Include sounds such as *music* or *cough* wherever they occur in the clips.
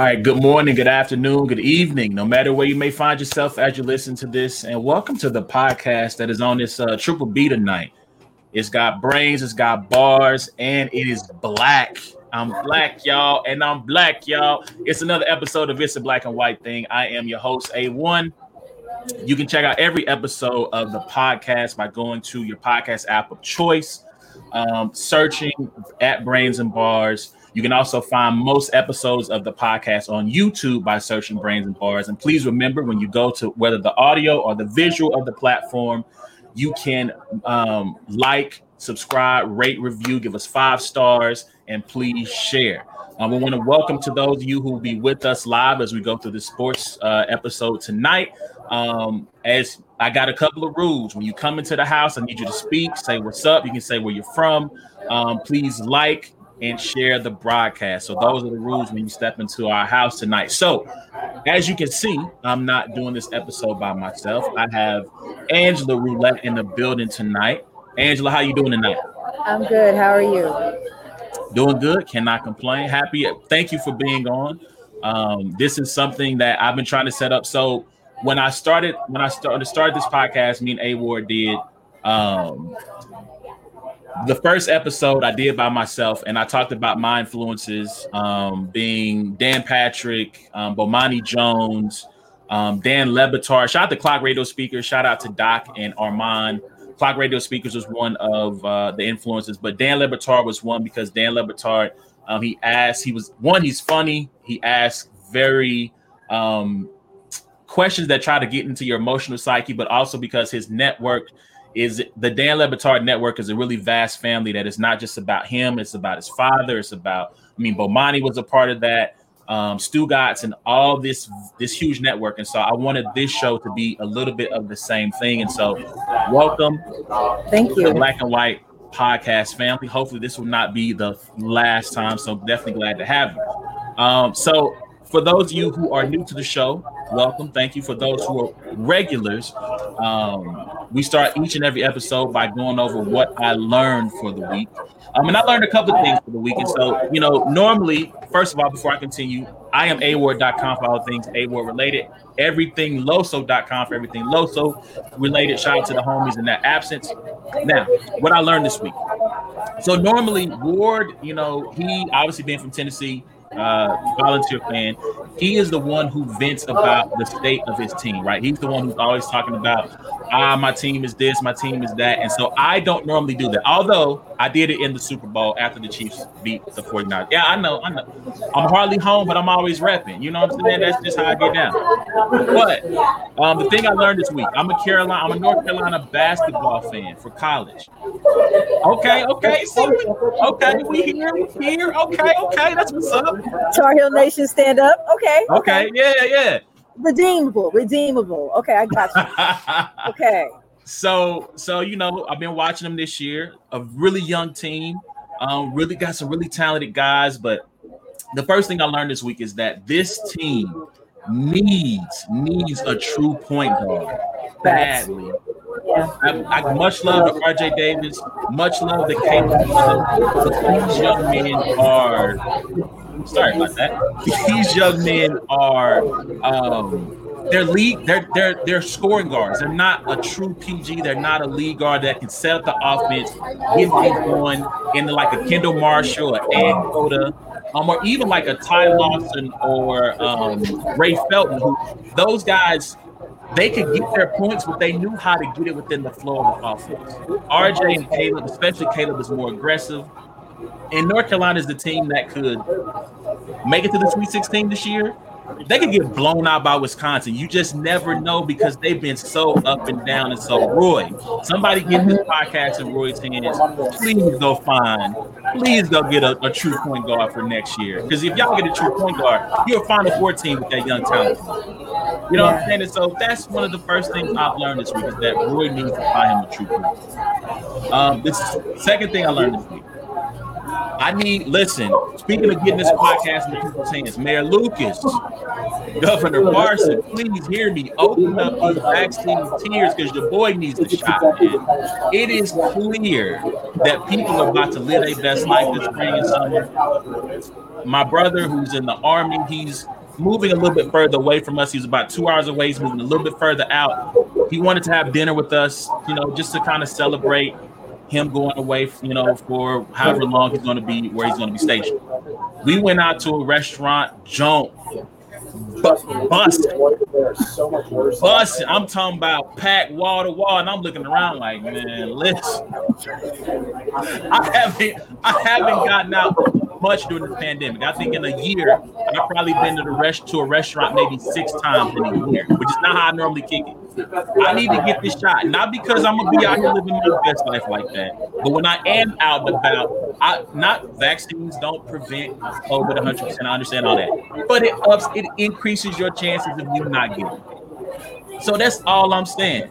All right, good morning, good afternoon, good evening, no matter where you may find yourself as you listen to this. And welcome to the podcast that is on this uh, Triple B tonight. It's got brains, it's got bars, and it is black. I'm black, y'all, and I'm black, y'all. It's another episode of It's a Black and White Thing. I am your host, A1. You can check out every episode of the podcast by going to your podcast app of choice, um, searching at Brains and Bars you can also find most episodes of the podcast on YouTube by searching Brains and Bars. And please remember when you go to whether the audio or the visual of the platform, you can um, like, subscribe, rate, review, give us five stars, and please share. Um, we want to welcome to those of you who will be with us live as we go through the sports uh, episode tonight. Um, as I got a couple of rules. When you come into the house, I need you to speak, say what's up. You can say where you're from. Um, please like, and share the broadcast. So those are the rules when you step into our house tonight. So as you can see, I'm not doing this episode by myself. I have Angela Roulette in the building tonight. Angela, how you doing tonight? I'm good. How are you? Doing good. Cannot complain. Happy. Thank you for being on. Um, this is something that I've been trying to set up. So when I started, when I started started this podcast, me and A Ward did. Um, the first episode I did by myself, and I talked about my influences um, being Dan Patrick, um, Bomani Jones, um, Dan Le Batard. Shout out to Clock Radio Speakers. Shout out to Doc and Armand. Clock Radio Speakers was one of uh, the influences, but Dan Le Batard was one because Dan Le Batard, um, he asked, he was one, he's funny. He asked very um, questions that try to get into your emotional psyche, but also because his network is the Dan Le Batard network is a really vast family that is not just about him, it's about his father, it's about I mean Bomani was a part of that, um Stugotz and all this this huge network. And so I wanted this show to be a little bit of the same thing. And so welcome. Thank you. Black and white podcast family. Hopefully this will not be the last time. So definitely glad to have you. Um, so for those of you who are new to the show, welcome. Thank you. For those who are regulars, um, we start each and every episode by going over what I learned for the week. Um, and I learned a couple of things for the week. And so, you know, normally, first of all, before I continue, I am award.com for all things award related. Everything loso.com for everything loso related. Shout out to the homies in that absence. Now, what I learned this week. So normally Ward, you know, he obviously being from Tennessee, uh, volunteer fan, he is the one who vents about the state of his team, right? He's the one who's always talking about, ah, my team is this, my team is that. And so I don't normally do that. Although I did it in the Super Bowl after the Chiefs beat the 49ers. Yeah, I know, I know. I'm hardly home, but I'm always repping. You know what I'm saying? That's just how I get down. But um, the thing I learned this week, I'm a Carolina, I'm a North Carolina basketball fan for college. Okay, okay, see, okay, we here, we here. Okay, okay, that's what's up. Tar Heel Nation, stand up. Okay. Okay, yeah, yeah. Redeemable, redeemable. Okay, I got you. *laughs* okay. So, so you know, I've been watching them this year. A really young team. Um, really got some really talented guys. But the first thing I learned this week is that this team needs needs a true point guard badly. Yeah. I, I much love to RJ Davis, much love to Caleb. These young men are sorry about that. These young men are um they're league, they're they're they're scoring guards. They're not a true PG. They're not a lead guard that can set up the offense, get things going into like a Kendall Marshall or Ann um, or even like a Ty Lawson or um, Ray Felton, who those guys they could get their points, but they knew how to get it within the flow of the offense. RJ and Caleb, especially Caleb, is more aggressive. And North Carolina is the team that could make it to the Sweet 16 this year they could get blown out by Wisconsin. You just never know because they've been so up and down. And so, Roy, somebody get this podcast in Roy's hands. Please go find, please go get a, a true point guard for next year. Because if y'all get a true point guard, you're a Final Four team with that young talent. You know what I'm saying? And so that's one of the first things I've learned this week is that Roy needs to find him a true point. Um, this second thing I learned this week I need, listen, speaking of getting this podcast in people's hands, Mayor Lucas, Governor Parson, please hear me. Open up these vaccine tiers because your boy needs the shot, man. It is clear that people are about to live their best life this spring and summer. my brother, who's in the army, he's moving a little bit further away from us. He's about two hours away. He's moving a little bit further out. He wanted to have dinner with us, you know, just to kind of celebrate him going away, you know, for however long he's going to be where he's going to be stationed. We went out to a restaurant, Jump, bust, bust. I'm talking about packed wall to wall, and I'm looking around like, man, listen, I haven't, I haven't gotten out much during the pandemic. I think in a year, I've probably been to the rest to a restaurant maybe six times in a year, which is not how I normally kick it. I need to get this shot, not because I'm gonna be out here living my best life like that, but when I am out and about, I not vaccines don't prevent COVID 100. percent I understand all that, but it ups, it increases your chances of you not getting. It. So that's all I'm saying.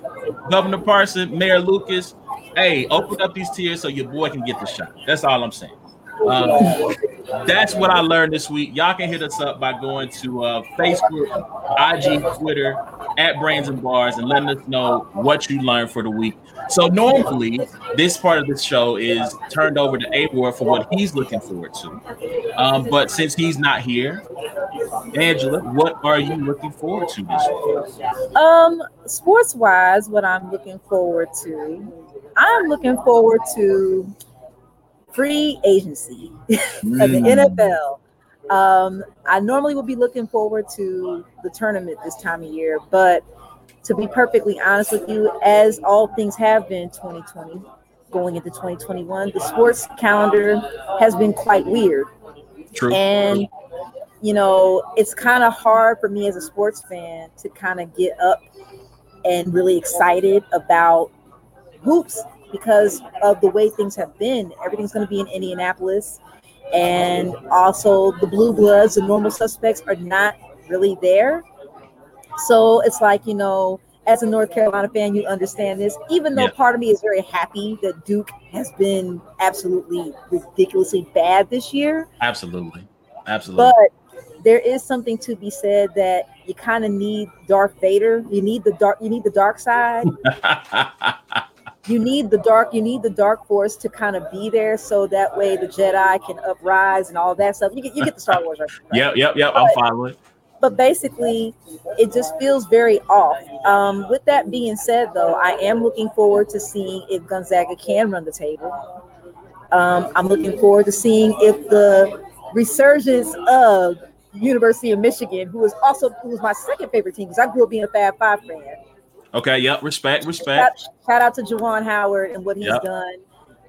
Governor Parson, Mayor Lucas, hey, open up these tiers so your boy can get the shot. That's all I'm saying. Um, that's what I learned this week. Y'all can hit us up by going to uh, Facebook, IG, Twitter, at Brains and Bars, and letting us know what you learned for the week. So normally, this part of the show is turned over to Abor for what he's looking forward to. Um, but since he's not here, Angela, what are you looking forward to this week? Um, sports wise, what I'm looking forward to, I'm looking forward to free agency mm. *laughs* of the mm. NFL. Um, I normally would be looking forward to the tournament this time of year, but to be perfectly honest with you, as all things have been 2020 going into 2021, the sports calendar has been quite weird. True. And you know, it's kind of hard for me as a sports fan to kind of get up and really excited about hoops because of the way things have been. Everything's going to be in Indianapolis. And also, the blue bloods, the normal suspects, are not really there. So it's like, you know, as a North Carolina fan, you understand this. Even though yeah. part of me is very happy that Duke has been absolutely ridiculously bad this year. Absolutely. Absolutely. But there is something to be said that you kind of need Darth Vader. You need the dark. You need the dark side. *laughs* you need the dark you need the dark force to kind of be there so that way the jedi can uprise and all that stuff. You get you get the star wars right? Yep yep yep i'm fine with but basically it just feels very off. Um, with that being said though i am looking forward to seeing if gonzaga can run the table. Um, i'm looking forward to seeing if the resurgence of university of michigan who is also who was my second favorite team because i grew up being a fab five fan Okay. Yep. Respect. Respect. Shout, shout out to Juwan Howard and what he's yep. done.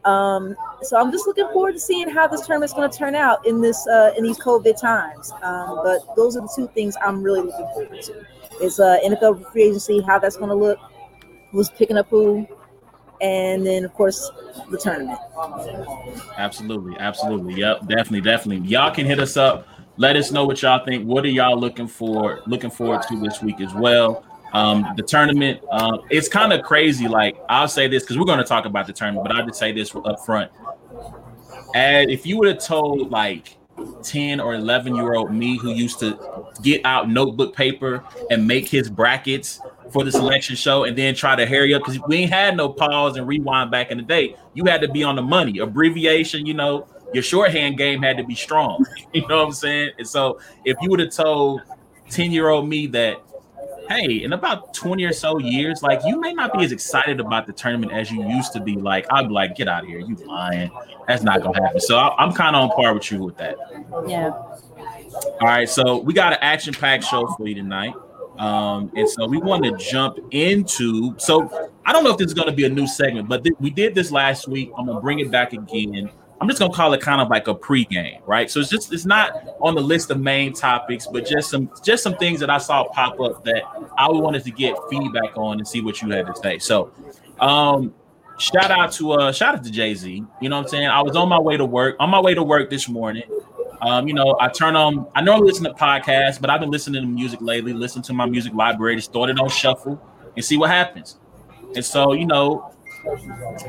Um, so I'm just looking forward to seeing how this tournament's going to turn out in this uh, in these COVID times. Um, but those are the two things I'm really looking forward to. Is uh, NFL free agency, how that's going to look, who's picking up who, and then of course the tournament. Absolutely, absolutely. Yep, definitely, definitely. Y'all can hit us up. Let us know what y'all think. What are y'all looking for? Looking forward to this week as well. Um, the tournament, uh, it's kind of crazy. Like I'll say this because we're going to talk about the tournament, but I'll just say this up front. And if you would have told like 10 or 11 year old me who used to get out notebook paper and make his brackets for the selection show and then try to hurry up because we ain't had no pause and rewind back in the day. You had to be on the money. Abbreviation, you know, your shorthand game had to be strong. *laughs* You know what I'm saying? And so if you would have told 10 year old me that hey, in about 20 or so years, like you may not be as excited about the tournament as you used to be. Like, I'd be like, get out of here, you lying. That's not gonna happen. So I, am kind of on par with you with that. Yeah. All right, so we got an action-packed show for you tonight. Um, and so we want to jump into. So I don't know if this is going to be a new segment, but th- we did this last week. I'm gonna bring it back again. I'm just gonna call it kind of like a pregame, right? So it's just it's not on the list of main topics, but just some just some things that I saw pop up that I wanted to get feedback on and see what you had to say. So um shout out to uh shout out to Jay-Z. You know what I'm saying? I was on my way to work, on my way to work this morning. Um, you know, I turn on I normally listen to podcasts, but I've been listening to music lately, listen to my music library, just throw it on shuffle and see what happens. And so, you know,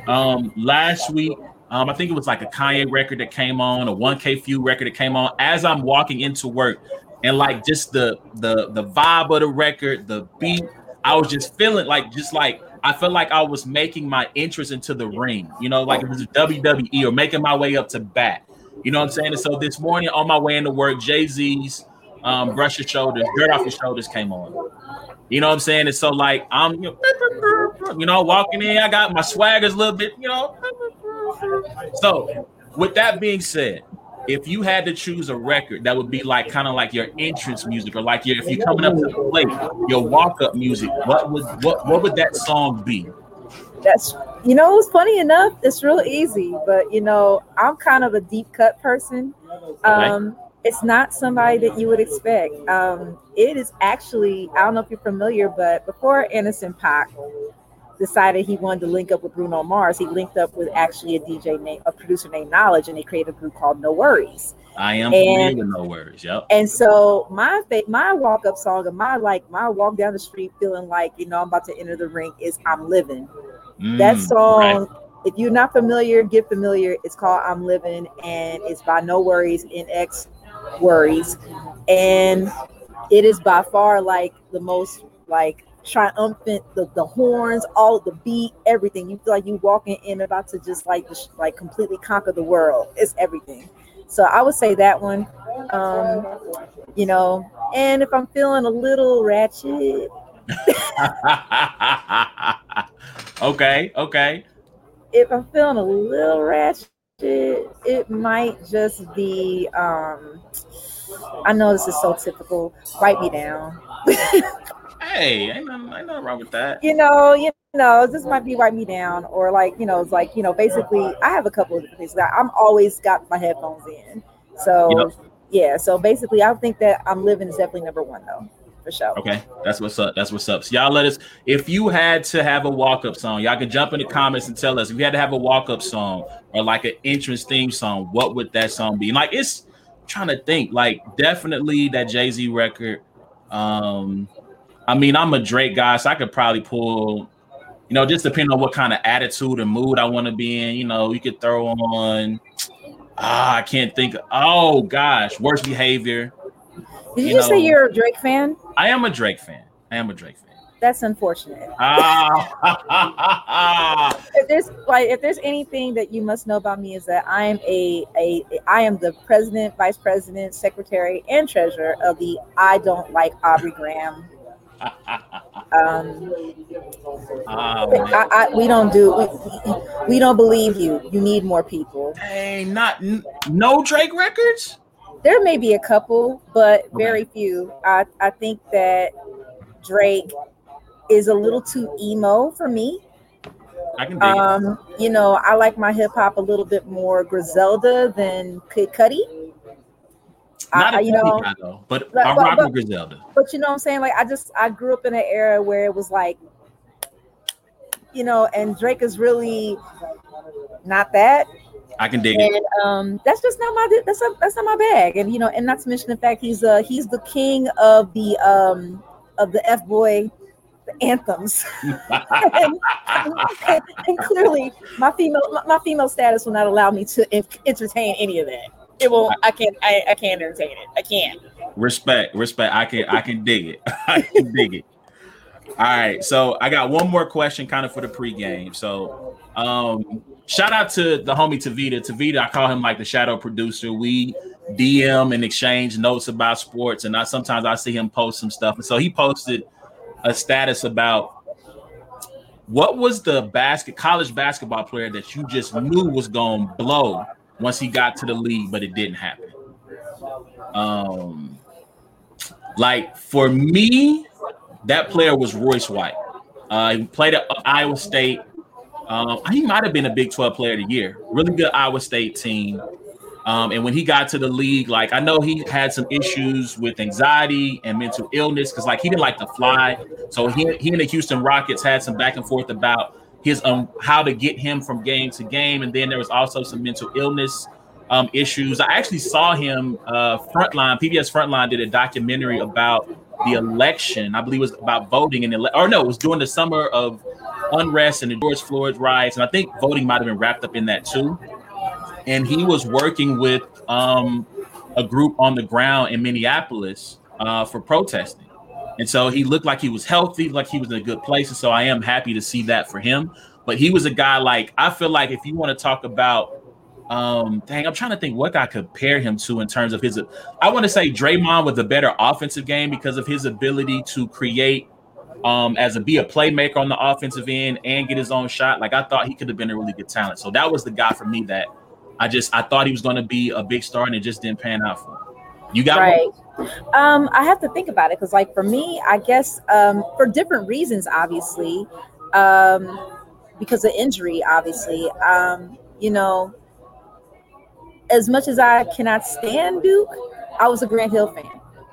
um last week um, I think it was like a Kanye record that came on, a 1K Few record that came on as I'm walking into work, and like just the the the vibe of the record, the beat, I was just feeling like just like I felt like I was making my entrance into the ring, you know, like it was WWE or making my way up to bat. You know what I'm saying? And so this morning on my way into work, Jay Z's um, "Brush Your Shoulders," "Dirt Off Your Shoulders" came on. You know what I'm saying? And so like I'm, you know, you know, walking in, I got my swaggers a little bit, you know. So with that being said, if you had to choose a record that would be like kind of like your entrance music or like your if you're coming up to the plate, your walk-up music, what would what what would that song be? That's you know, it's funny enough, it's real easy, but you know, I'm kind of a deep cut person. Um okay. it's not somebody that you would expect. Um, it is actually, I don't know if you're familiar, but before Anderson .Paak decided he wanted to link up with Bruno Mars, he linked up with actually a DJ name, a producer named Knxwledge, and they created a group called NxWorries. I am and, with NxWorries. Yep. And so my my walk up song and my like my walk down the street feeling like you know I'm about to enter the ring is I'm living. Mm, that song. Right. If you're not familiar, get familiar. It's called I'm Living and it's by NxWorries in X Worries. And it is by far like the most like triumphant, the, the horns, all the beat, everything. You feel like you walking in about to just like just like completely conquer the world. It's everything. So I would say that one. Um, you know, and if I'm feeling a little ratchet. *laughs* okay, okay. If I'm feeling a little ratchet, it might just be um I know this is so typical. Write me down. *laughs* hey, ain't nothing, ain't nothing wrong with that. You know, you know, this might be write me down, or like, you know, it's like, you know, basically, I have a couple of things. that I'm always got my headphones in, so yep. yeah. So basically, I think that I'm living is definitely number one though. For sure. Okay, that's what's up. That's what's up. So y'all let us. If you had to have a walk-up song, y'all can jump in the comments and tell us if you had to have a walk-up song or like an entrance theme song, what would that song be? Like it's I'm trying to think. Like definitely that Jay Z record. Um, I mean, I'm a Drake guy, so I could probably pull, you know, just depending on what kind of attitude and mood I want to be in. You know, you could throw on. Ah, I can't think. oh gosh, worst behavior. Did you, you know, say you're a Drake fan? I am a Drake fan. I am a Drake fan. That's unfortunate. Ah. *laughs* if there's like if there's anything that you must know about me is that I am a, a I am the president, vice president, secretary, and treasurer of the I don't like Aubrey Graham um, oh, I, I, we don't do we, we, don't believe you. You need more people. Hey, not no Drake records. There may be a couple, but very few. I I think that Drake is a little too emo for me. I can um, it. you know, I like my hip hop a little bit more Griselda than Kid Cudi. Not I, a you know, guy though, but, but I rock but, with Griselda. But you know what I'm saying? Like I just I grew up in an era where it was like, you know, and Drake is really not that. I can dig and, it. Um, that's just not my that's a, that's not my bag. And you know, and not to mention the fact he's uh he's the king of the um of the F boy anthems. and, *laughs* and, *laughs* and, clearly, my female my, my, female status will not allow me to entertain any of that it won't. I can't. I, I can't entertain it. I can't. Respect, respect. I can. I can dig it. *laughs* I can dig it. All right. So I got one more question, kind of for the pregame. So, um, shout out to the homie Tavita. Tavita, I call him like the shadow producer. We DM and exchange notes about sports, and I sometimes I see him post some stuff. And so he posted a status about what was the basket college basketball player that you just knew was going to blow once he got to the league, but it didn't happen. Um, like for me, that player was Royce White. Uh, he played at Iowa State. Um, he might have been a Big 12 player of the year. Really good Iowa State team. Um, and when he got to the league, like I know he had some issues with anxiety and mental illness because like he didn't like to fly. So he, he and the Houston Rockets had some back and forth about his um how to get him from game to game, and then there was also some mental illness um, issues. I actually saw him uh, frontline. PBS Frontline did a documentary about the election. I believe it was about voting in the or no, it was during the summer of unrest and the George Floyd riots, and I think voting might have been wrapped up in that too. And he was working with um, a group on the ground in Minneapolis uh, for protesting. And so he looked like he was healthy, like he was in a good place. And so I am happy to see that for him. But he was a guy like I feel like if you want to talk about Um, dang, I'm trying to think what I could compare him to in terms of his. I want to say Draymond with a better offensive game because of his ability to create, um, as a be a playmaker on the offensive end and get his own shot. Like I thought he could have been a really good talent. So that was the guy for me that I just I thought he was going to be a big star and it just didn't pan out for him. You got right. Um, I have to think about it because, like, for me, I guess um, for different reasons, obviously, um, because of injury, obviously, um, you know, as much as I cannot stand Duke, I was a Grant Hill fan.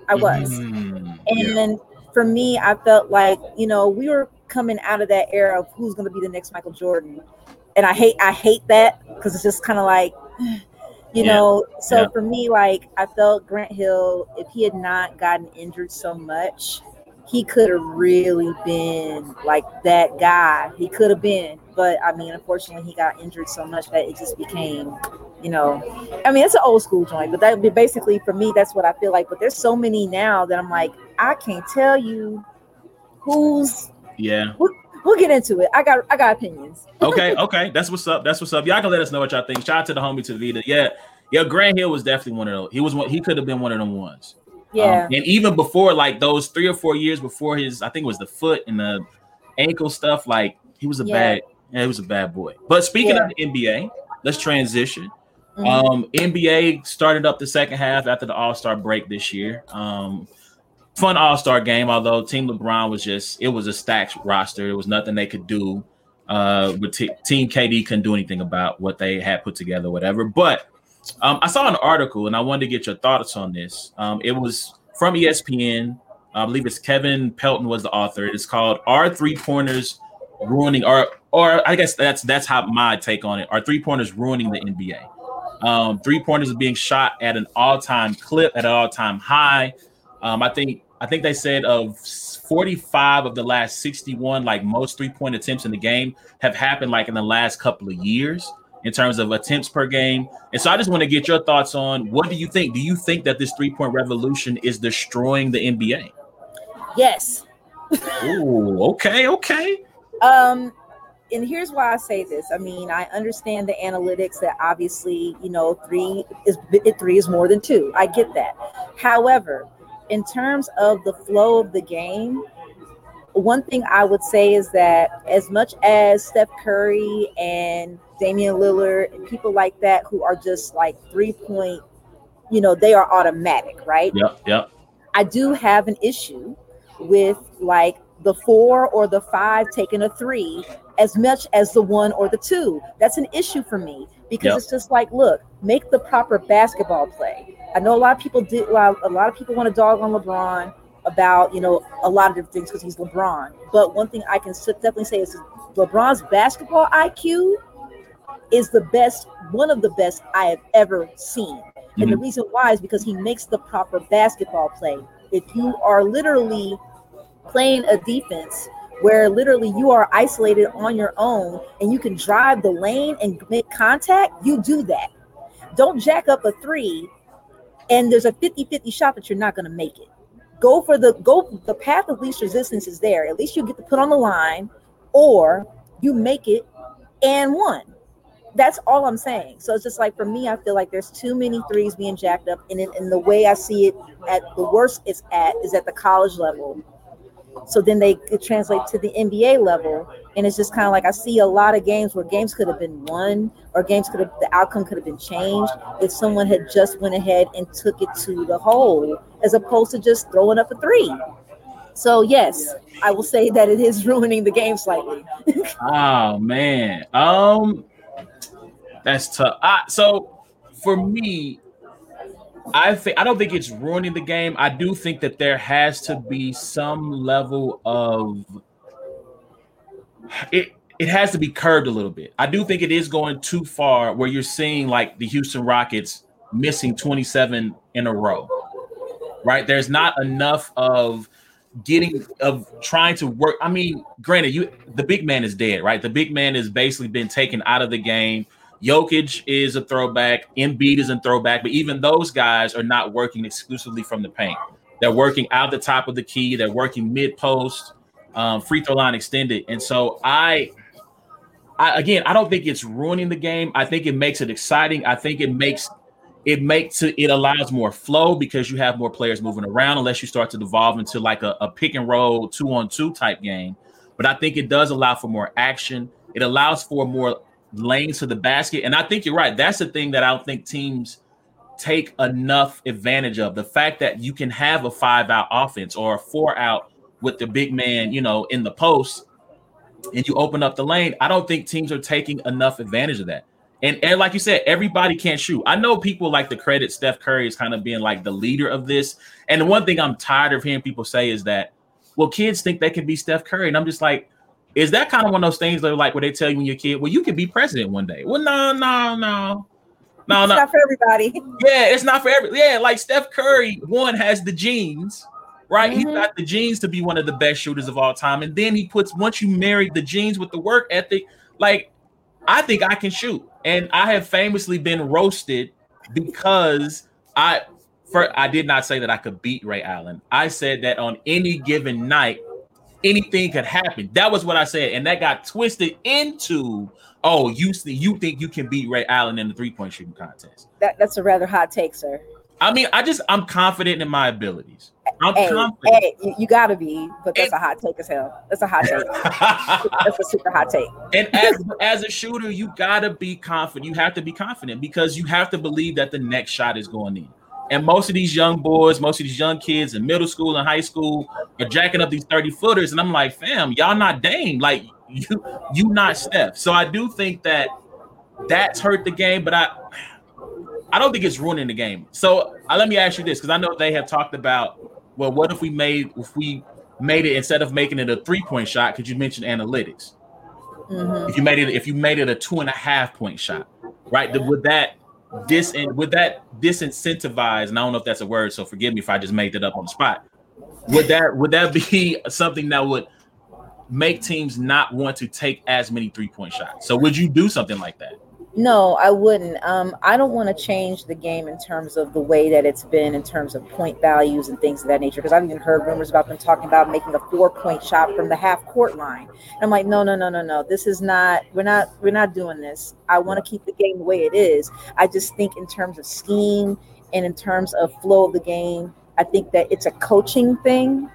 I was, mm, and yeah. for me, I felt like you know we were coming out of that era of who's going to be the next Michael Jordan, and I hate I hate that because it's just kind of like you yeah. know so yeah. for me like i felt grant hill if he had not gotten injured so much he could have really been like that guy he could have been but i mean unfortunately he got injured so much that it just became you know i mean it's an old school joint but that would be basically for me that's what i feel like but there's so many now that i'm like i can't tell you who's yeah who, we'll get into it. I got I got opinions. *laughs* okay, okay. That's what's up. That's what's up. Y'all can let us know what y'all think. Shout out to the homie to Vita. Yeah, yeah. Grant Hill was definitely one of those. He was one. He could have been one of them ones. Yeah. Um, and even before, like those three or four years before his, I think it was the foot and the ankle stuff. Like he was a yeah. bad. Yeah, he was a bad boy. But speaking yeah. of the NBA, let's transition. Mm-hmm. Um, NBA started up the second half after the All Star break this year. Um, fun All Star game. Although Team LeBron was just it was a stacked roster. There was nothing they could do. Uh, with t- Team KD couldn't do anything about what they had put together, whatever. But um, I saw an article and I wanted to get your thoughts on this. Um, it was from ESPN. I believe it's Kevin Pelton was the author. It's called "Are Three Pointers Ruining?" or or I guess that's that's how my take on it. Are three pointers ruining the NBA? Um, three pointers are being shot at an all-time clip, at an all-time high. Um, I think I think they said of 45 of the last 61, like most three point attempts in the game, have happened like in the last couple of years in terms of attempts per game. And so I just want to get your thoughts on what do you think? Do you think that this three point revolution is destroying the NBA? Yes. oh, okay, okay. Um, and here's why I say this. I mean, I understand the analytics that obviously, you know, three is three is more than two. I get that. However, in terms of the flow of the game, one thing I would say is that as much as Steph Curry and Damian Lillard and people like that who are just like three point, you know, they are automatic, right? Yep, yep. I do have an issue with like the four or the five taking a three as much as the one or the two. That's an issue for me because yep. it's just like, look, make the proper basketball play. I know a lot of people did. A lot of people want to dog on LeBron about you know a lot of different things because he's LeBron. But one thing I can definitely say is LeBron's basketball IQ is the best, one of the best I have ever seen. Mm-hmm. And the mm-hmm. reason why is because he makes the proper basketball play. If you are literally playing a defense where literally you are isolated on your own and you can drive the lane and make contact, you do that. Don't jack up a three and there's a 50-50 shot that you're not going to make it. Go for the go the path of least resistance is there. At least you get to put on the line or you make it and one that's all i'm saying. So it's just like for me i feel like there's too many threes being jacked up and in, in the way i see it at the worst it's at is at the college level. So then they could translate to the NBA level. And it's just kind of like I see a lot of games where games could have been won or games could have the outcome could have been changed if someone had just went ahead and took it to the hole as opposed to just throwing up a three. So yes, I will say that it is *laughs* ruining the game slightly. *laughs* oh man. Um that's tough. Uh, so for me, I think I don't think it's ruining the game. I do think that there has to be some level of it it has to be curbed a little bit. I do think it is going too far where you're seeing like the Houston Rockets missing 27 in a row. Right? There's not enough of getting of trying to work. I mean, granted, you the big man is dead, right? The big man has basically been taken out of the game. Jokic is a throwback, Embiid is a throwback, but even those guys are not working exclusively from the paint. They're working out the top of the key, they're working mid post, um, free throw line extended. And so I I, again, I don't think it's ruining the game. I think it makes it exciting. I think it makes it makes it, it allows more flow because you have more players moving around unless you start to devolve into like a, a pick and roll two on two type game. But I think it does allow for more action. It allows for more lanes to the basket. And I think you're right. That's the thing that I don't think teams take enough advantage of. The fact that you can have a five out offense or a four out with the big man, you know, in the post and you open up the lane. I don't think teams are taking enough advantage of that. And, and like you said, everybody can't shoot. I know people like to credit Steph Curry as kind of being like the leader of this. And the one thing I'm tired of hearing people say is that, well, kids think they can be Steph Curry. And I'm just like, is that kind of one of those things that like where they tell you when you're a kid, well, you can be president one day? Well, no, no, no. No, it's no. not for everybody. Yeah, it's not for every. Yeah, like Steph Curry, one has the genes, right? Mm-hmm. He's got the genes to be one of the best shooters of all time. And then he puts once you marry the genes with the work ethic, like I think I can shoot. And I have famously been roasted because I for I did not say that I could beat Ray Allen. I said that on any given night, anything could happen. That was what I said, and that got twisted into oh, you see, you think you can beat Ray Allen in the three point shooting contest. That, that's a rather hot take, sir. I mean, I just I'm confident in my abilities. I'm hey, confident. Hey, you, you, gotta be, but that's and, a hot take as hell. That's a hot take. *laughs* that's a super hot take. And as as a shooter, you gotta be confident. You have to be confident because you have to believe that the next shot is going in. And most of these young boys, most of these young kids in middle school and high school are jacking up these 30 footers. And I'm like, fam, y'all not Dame. Like you, you not Steph. So I do think that that's hurt the game, but I I don't think it's ruining the game. So uh, let me ask you this because I know they have talked about, well, what if we made if we made it instead of making it a three point shot? Because you mentioned analytics. Mm-hmm. If you made it, if you made it a two and a half point shot, right? Would that dis would that disincentivize? And I don't know if that's a word, so forgive me if I just made it up on the spot. Would that would that be *laughs* something that would make teams not want to take as many three point shots? So would you do something like that? No, I wouldn't. Um, I don't want to change the game in terms of the way that it's been in terms of point values and things of that nature. Because I've even heard rumors about them talking about making a four point shot from the half court line. And I'm like, no, no, no, no, no. This is not. We're not. We're not doing this. I want to keep the game the way it is. I just think in terms of scheme and in terms of flow of the game, I think that it's a coaching thing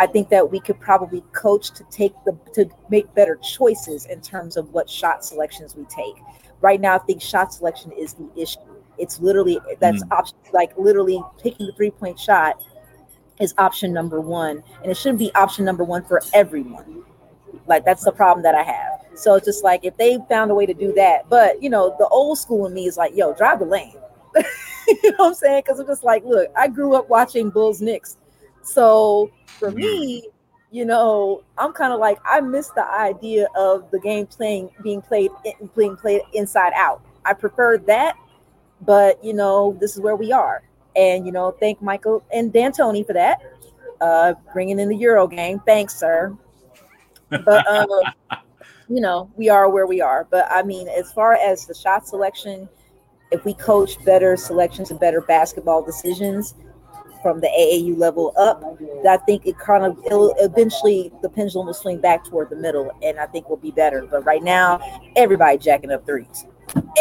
I think that we could probably coach to take the to make better choices in terms of what shot selections we take. Right now, I think shot selection is the issue. It's literally that's mm. option like literally taking the three point shot is option number one, and it shouldn't be option number one for everyone. Like that's the problem that I have. So it's just like if they found a way to do that, but you know, the old school in me is like, yo, drive the lane. *laughs* you know what I'm saying? Because I'm just like, look, I grew up watching Bulls Knicks so for me, you know, I'm kind of like I miss the idea of the game playing being played being played inside out. I prefer that, but you know, this is where we are, and you know, thank Michael and D'Antoni for that, uh, bringing in the Euro game. Thanks, sir. But um, *laughs* you know, we are where we are. But I mean, as far as the shot selection, if we coach better selections and better basketball decisions, from the AAU level up, I think it kind of it'll eventually the pendulum will swing back toward the middle, and I think we'll be better. But right now, everybody jacking up threes.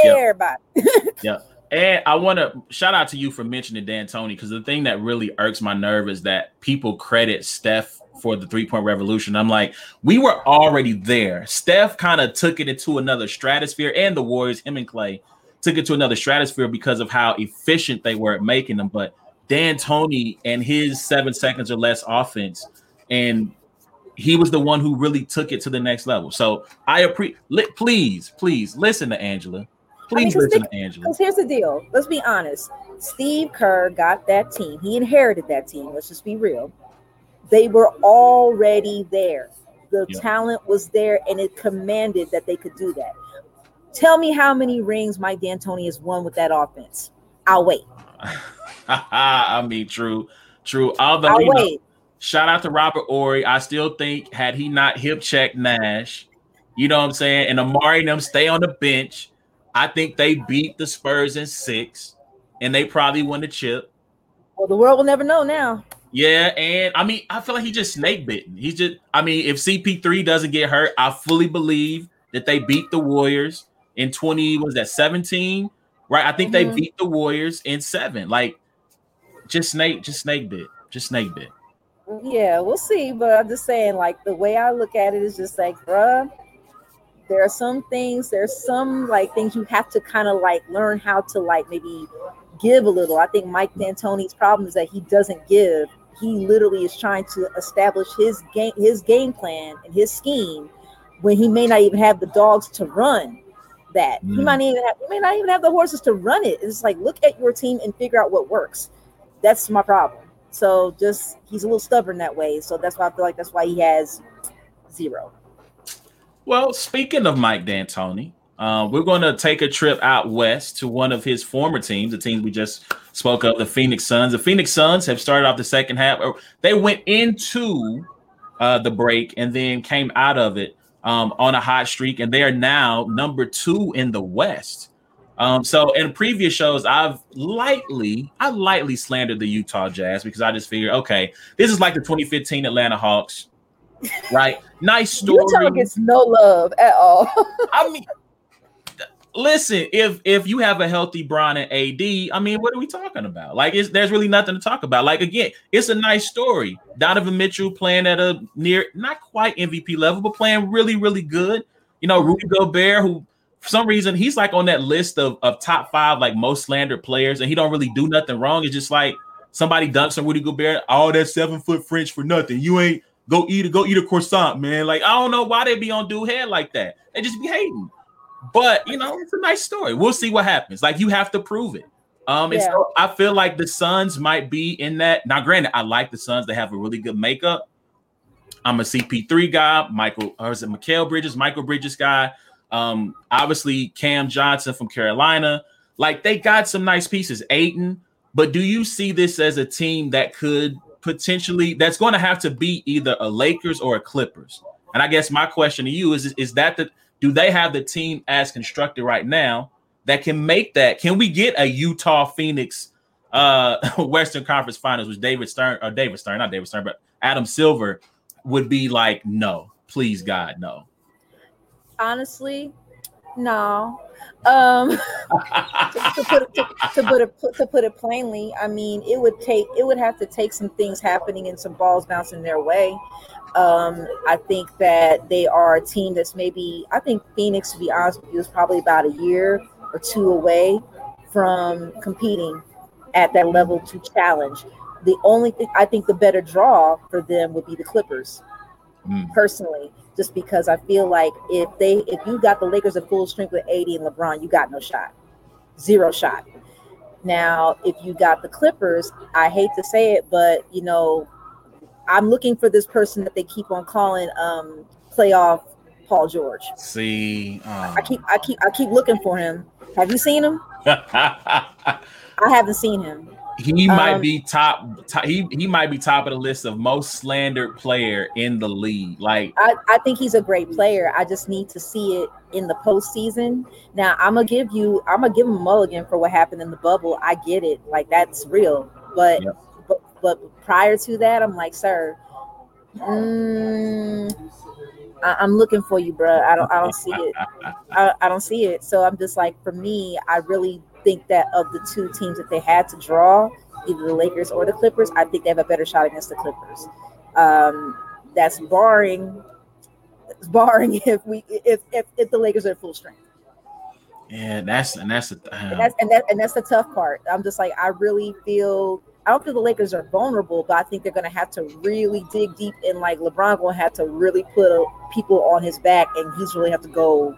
Everybody. *laughs* yeah. And I want to shout out to you for mentioning D'Antoni because the thing that really irks my nerve is that people credit Steph for the three point revolution. I'm like, we were already there. Steph kind of took it into another stratosphere, and the Warriors, him and Clay, took it to another stratosphere because of how efficient they were at making them. But D'Antoni and his seven seconds or less offense, and he was the one who really took it to the next level. So I appreciate. Please, please listen to Angela. Please I mean, listen to Angela. Because here's the deal. Let's be honest. Steve Kerr got that team. He inherited that team. Let's just be real. They were already there. The talent was there, and it commanded that they could do that. Tell me how many rings Mike D'Antoni has won with that offense. I'll wait. *laughs* I mean, true, true. Although, know, shout out to Robert Horry. I still think had he not hip checked Nash, you know what I'm saying, and Amar'e and them stay on the bench, I think they beat the Spurs in six, and they probably won the chip. Well, the world will never know now. Yeah, and I mean, I feel like he just snake bitten. He's just, I mean, if CP3 doesn't get hurt, I fully believe that they beat the Warriors in 20 was that 17 right? I think mm-hmm. they beat the warriors in seven. Like just snake just snake bit just snake bit. Yeah we'll see but i'm just saying like the way i look at it is just like bruh there are some things there's some like things you have to kind of like learn how to like maybe give a little. I think mike d'antoni's problem is that he doesn't give. He literally is trying to establish his game his game plan and his scheme when he may not even have the dogs to run that. Mm. He might even have, he may not even have the horses to run it. It's like look at your team and figure out what works. That's my problem. So just he's a little stubborn that way. So that's why I feel like that's why he has zero. Well, speaking of Mike D'Antoni, uh, we're going to take a trip out west to one of his former teams, the team we just spoke of, the Phoenix Suns. The Phoenix Suns have started off the second half. They went into uh, the break and then came out of it um, on a hot streak, and they are now number two in the West. Um, so in previous shows, I've lightly, I lightly slandered the Utah Jazz because I just figured, okay, this is like the 2015 Atlanta Hawks, right? Nice *laughs* story. Utah gets no love at all. I mean, listen, if if you have a healthy Bron and AD, I mean, what are we talking about? Like, there's really nothing to talk about. Like, again, it's a nice story. Donovan Mitchell playing at a near, not quite MVP level, but playing really, really good. You know, Rudy Gobert, who for some reason he's like on that list of, of top five like most slandered players, and he don't really do nothing wrong. It's just like somebody dunks on Rudy Gobert, all that seven foot French for nothing. You ain't go eat a go eat a croissant, man. Like I don't know why they be on dude head like that. They just be hating. But you know, it's a nice story. We'll see what happens. Like you have to prove it. Um, yeah. so I feel like the Suns might be in that. Now, granted, I like the Suns. They have a really good makeup. I'm a CP3 guy. Michael, or is it Mikal Bridges? Michael Bridges guy. Um, obviously Cam Johnson from Carolina. Like they got some nice pieces. Ayton. But do you see this as a team that could potentially that's going to have to be either a Lakers or a Clippers? And I guess my question to you is: Is that the do they have the team as constructed right now that can make that? Can we get a Utah Phoenix uh *laughs* Western Conference Finals, which David Stern or David Stern, not David Stern, but Adam Silver would be like, no, please God, no. Honestly, no. Um, *laughs* to, put it, to, to, put it to put it plainly, I mean, it would take it would have to take some things happening and some balls bouncing their way. Um, I think that they are a team that's maybe, I think Phoenix, to be honest with you, is probably about a year or two away from competing at that level to challenge. The only thing I think the better draw for them would be the Clippers, mm. personally, just because I feel like if they if you got the Lakers at full strength with AD and LeBron, you got no shot, zero shot. Now, if you got the Clippers, I hate to say it, but you know I'm looking for this person that they keep on calling um playoff Paul George. See, um, I keep I keep I keep looking for him. Have you seen him? *laughs* I haven't seen him. He might um, be top, top, He he might be top of the list of most slandered player in the league. Like I, I think he's a great player. I just need to see it in the postseason. Now I'm gonna give you. I'm gonna give him a mulligan for what happened in the bubble. I get it. Like that's real. But yep. But prior to that, I'm like, sir, mm, I, am looking for you, bro. I don't, I don't see it. I, I don't see it. So I'm just like, for me, I really think that of the two teams that they had to draw, either the Lakers or the Clippers, I think they have a better shot against the Clippers. Um, that's barring, *laughs* barring if we if if, if the Lakers are full strength. Yeah, that's and that's the and that's and, that, and that's the tough part. I'm just like I really feel I don't think the Lakers are vulnerable, but I think they're going to have to really dig deep and like LeBron going to have to really put a, people on his back, and he's really have to go.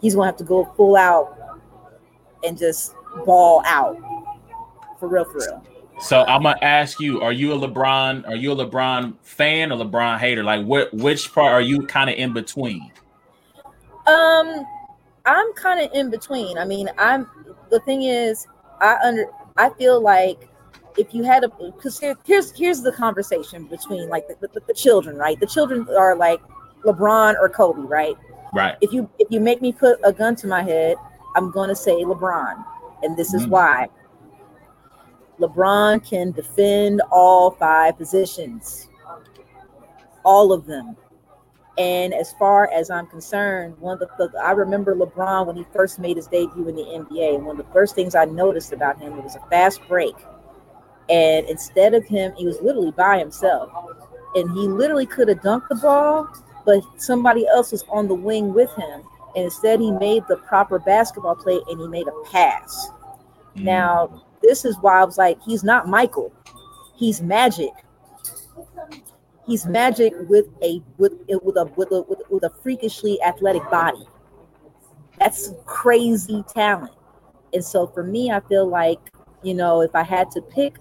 He's going to have to go full out and just ball out for real, for real. So I'm gonna ask you: Are you a LeBron? Are you a LeBron fan or LeBron hater? Like, what which part are you kind of in between? Um, I'm kind of in between. I mean, I'm the thing is, I under I feel like if you had a because here, here's here's the conversation between like the, the, the, children right the children are like lebron or kobe right right if you if you make me put a gun to my head i'm going to say lebron and this is mm. why lebron can defend all five positions all of them And as far as I'm concerned, one of the, the, I remember LeBron when he first made his debut in the NBA. One of the first things I noticed about him it was a fast break. And instead of him, he was literally by himself. And he literally could have dunked the ball, but somebody else was on the wing with him. And instead, he made the proper basketball play and he made a pass. Mm. Now, this is why I was like, he's not Michael, he's magic he's magic with a with with a with a with, with a freakishly athletic body. That's crazy talent. And so for me, I feel like you know if I had to pick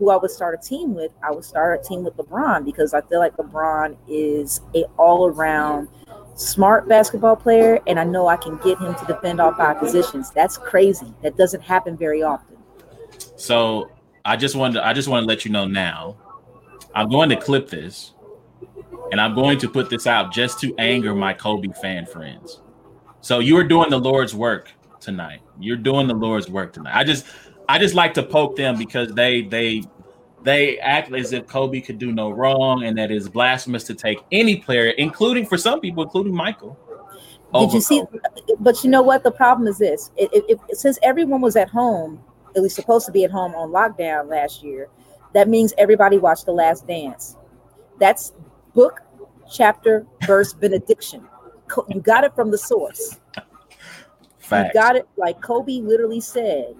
who I would start a team with, I would start a team with LeBron because I feel like LeBron is a all around smart basketball player, and I know I can get him to defend all five positions. That's crazy. That doesn't happen very often. So I just wanted to, I just want to let you know now I'm going to clip this and I'm going to put this out just to anger my Kobe fan friends. So you are doing the Lord's work tonight. You're doing the Lord's work tonight. I just I just like to poke them because they they they act as if Kobe could do no wrong and that is blasphemous to take any player, including for some people, including Michael. Did you see? Kobe. But you know what? The problem is this: it, it, it, since everyone was at home, at least supposed to be at home on lockdown last year, that means everybody watched The Last Dance. That's book, chapter, verse, benediction. You got it from the source. Facts. You got it like Kobe literally said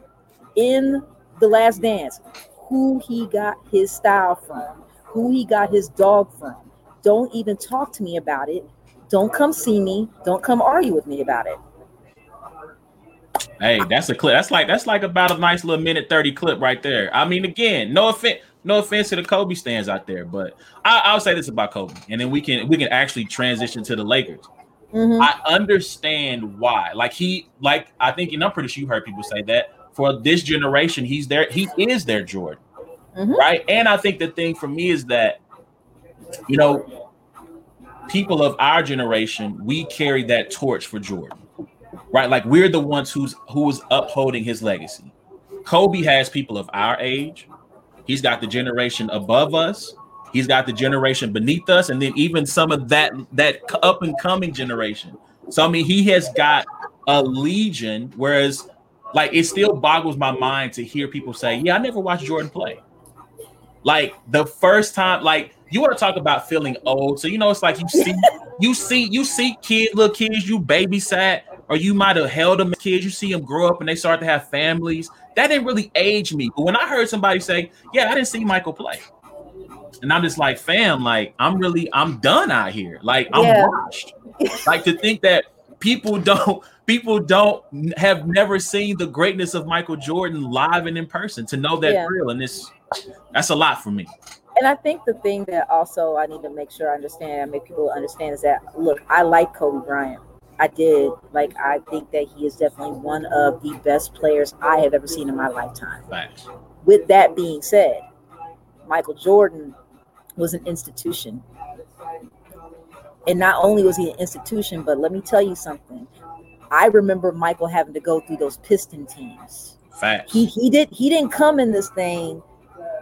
in The Last Dance who he got his style from, who he got his dog from. Don't even talk to me about it. Don't come see me. Don't come argue with me about it. Hey, that's a clip. That's like that's like about a nice little minute 30 clip right there. I mean, again, no offense, no offense to the Kobe stands out there, but I, will say this about Kobe, and then we can we can actually transition to the Lakers. Mm-hmm. I understand why. Like he, like I think, and I'm pretty sure you heard people say that for this generation, he's there. He is their Jordan, mm-hmm. right? And I think the thing for me is that, you know, people of our generation, we carry that torch for Jordan right? Like we're the ones who's who's upholding his legacy. Kobe has people of our age. He's got the generation above us. He's got the generation beneath us, and then even some of that that up and coming generation. So I mean, he has got a legion. Whereas, like, it still boggles my mind to hear people say, "Yeah, I never watched Jordan play." Like the first time, like you want to talk about feeling old. So you know, it's like you see, *laughs* you see, you see kids, little kids you babysat or you might have held them as kids. You see them grow up and they start to have families. That didn't really age me. But when I heard somebody say, "Yeah, I didn't see Michael play," and I'm just like, "Fam, like I'm really, I'm done out here. Like I'm yeah. washed. like to think that people don't." People don't have never seen the greatness of Michael Jordan live and in person to know that yeah. real, and this that's a lot for me and I think the thing that also I need to make sure I understand, make people understand is that look, I like Kobe Bryant. I did. Like, I think that he is definitely one of the best players I have ever seen in my lifetime. Thanks. With that being said, Michael Jordan was an institution. And not only was he an institution, but let me tell you something. I remember Michael having to go through those Piston teams. Facts. He he did he didn't come in this thing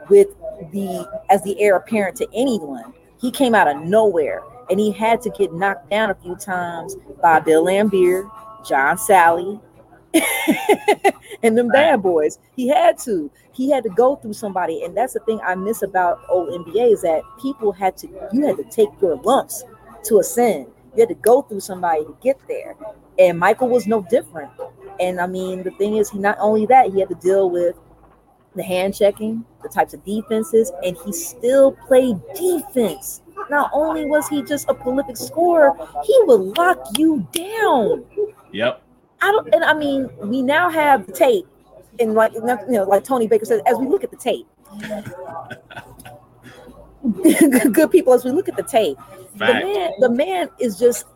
with the as the heir apparent to anyone. He came out of nowhere and he had to get knocked down a few times by Bill Laimbeer, John Salley, *laughs* and them bad boys. He had to. He had to go through somebody, and that's the thing I miss about old NBA is that people had to. You had to take your lumps to ascend. You had to go through somebody to get there, and Michael was no different. And I mean, the thing is, he not only that he had to deal with the hand checking, the types of defenses, and he still played defense not only was he just a prolific scorer, he would lock you down. Yep. I don't, and I mean, we now have the tape, and like you know, like Tony Baker says, as we look at the tape, *laughs* *laughs* good people, as we look at the tape, Fact. the man, the man is just.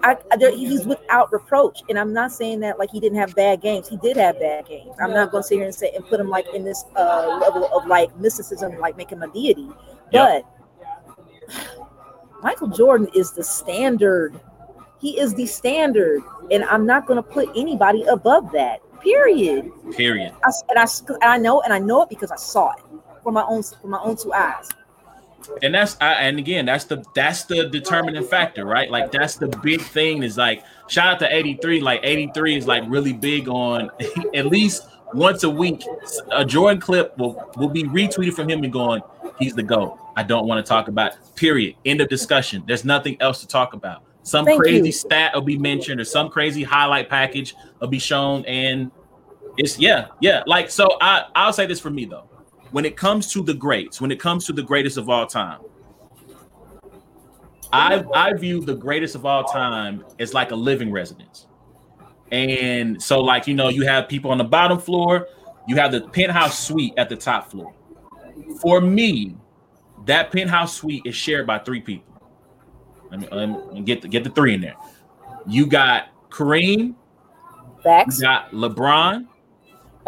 I, I, he's without reproach, and I'm not saying that like he didn't have bad games. He did have bad games. I'm not going to sit here and say and put him like in this uh, level of like mysticism, like make him a deity. Yep. But Michael Jordan is the standard. He is the standard, and I'm not going to put anybody above that. Period. Period. I, and I and I know and I know it because I saw it for my own for my own two eyes. and that's I, and again that's the that's the determining factor right? Like that's the big thing is like shout out to 83 like 83 is like really big on *laughs* at least once a week a jordan clip will will be retweeted from him and going he's the goat. I don't want to talk about period. End of discussion. There's nothing else to talk about. Some Thank crazy you. stat will be mentioned or some crazy highlight package will be shown and it's yeah yeah. Like so i i'll say this for me though when it comes to the greats, when it comes to the greatest of all time, I I view the greatest of all time as like a living residence. And so, like, you know, you have people on the bottom floor, you have the penthouse suite at the top floor. For me, that penthouse suite is shared by three people. Let me, let me get the, get the three in there. You got Kareem, Facts. you got LeBron,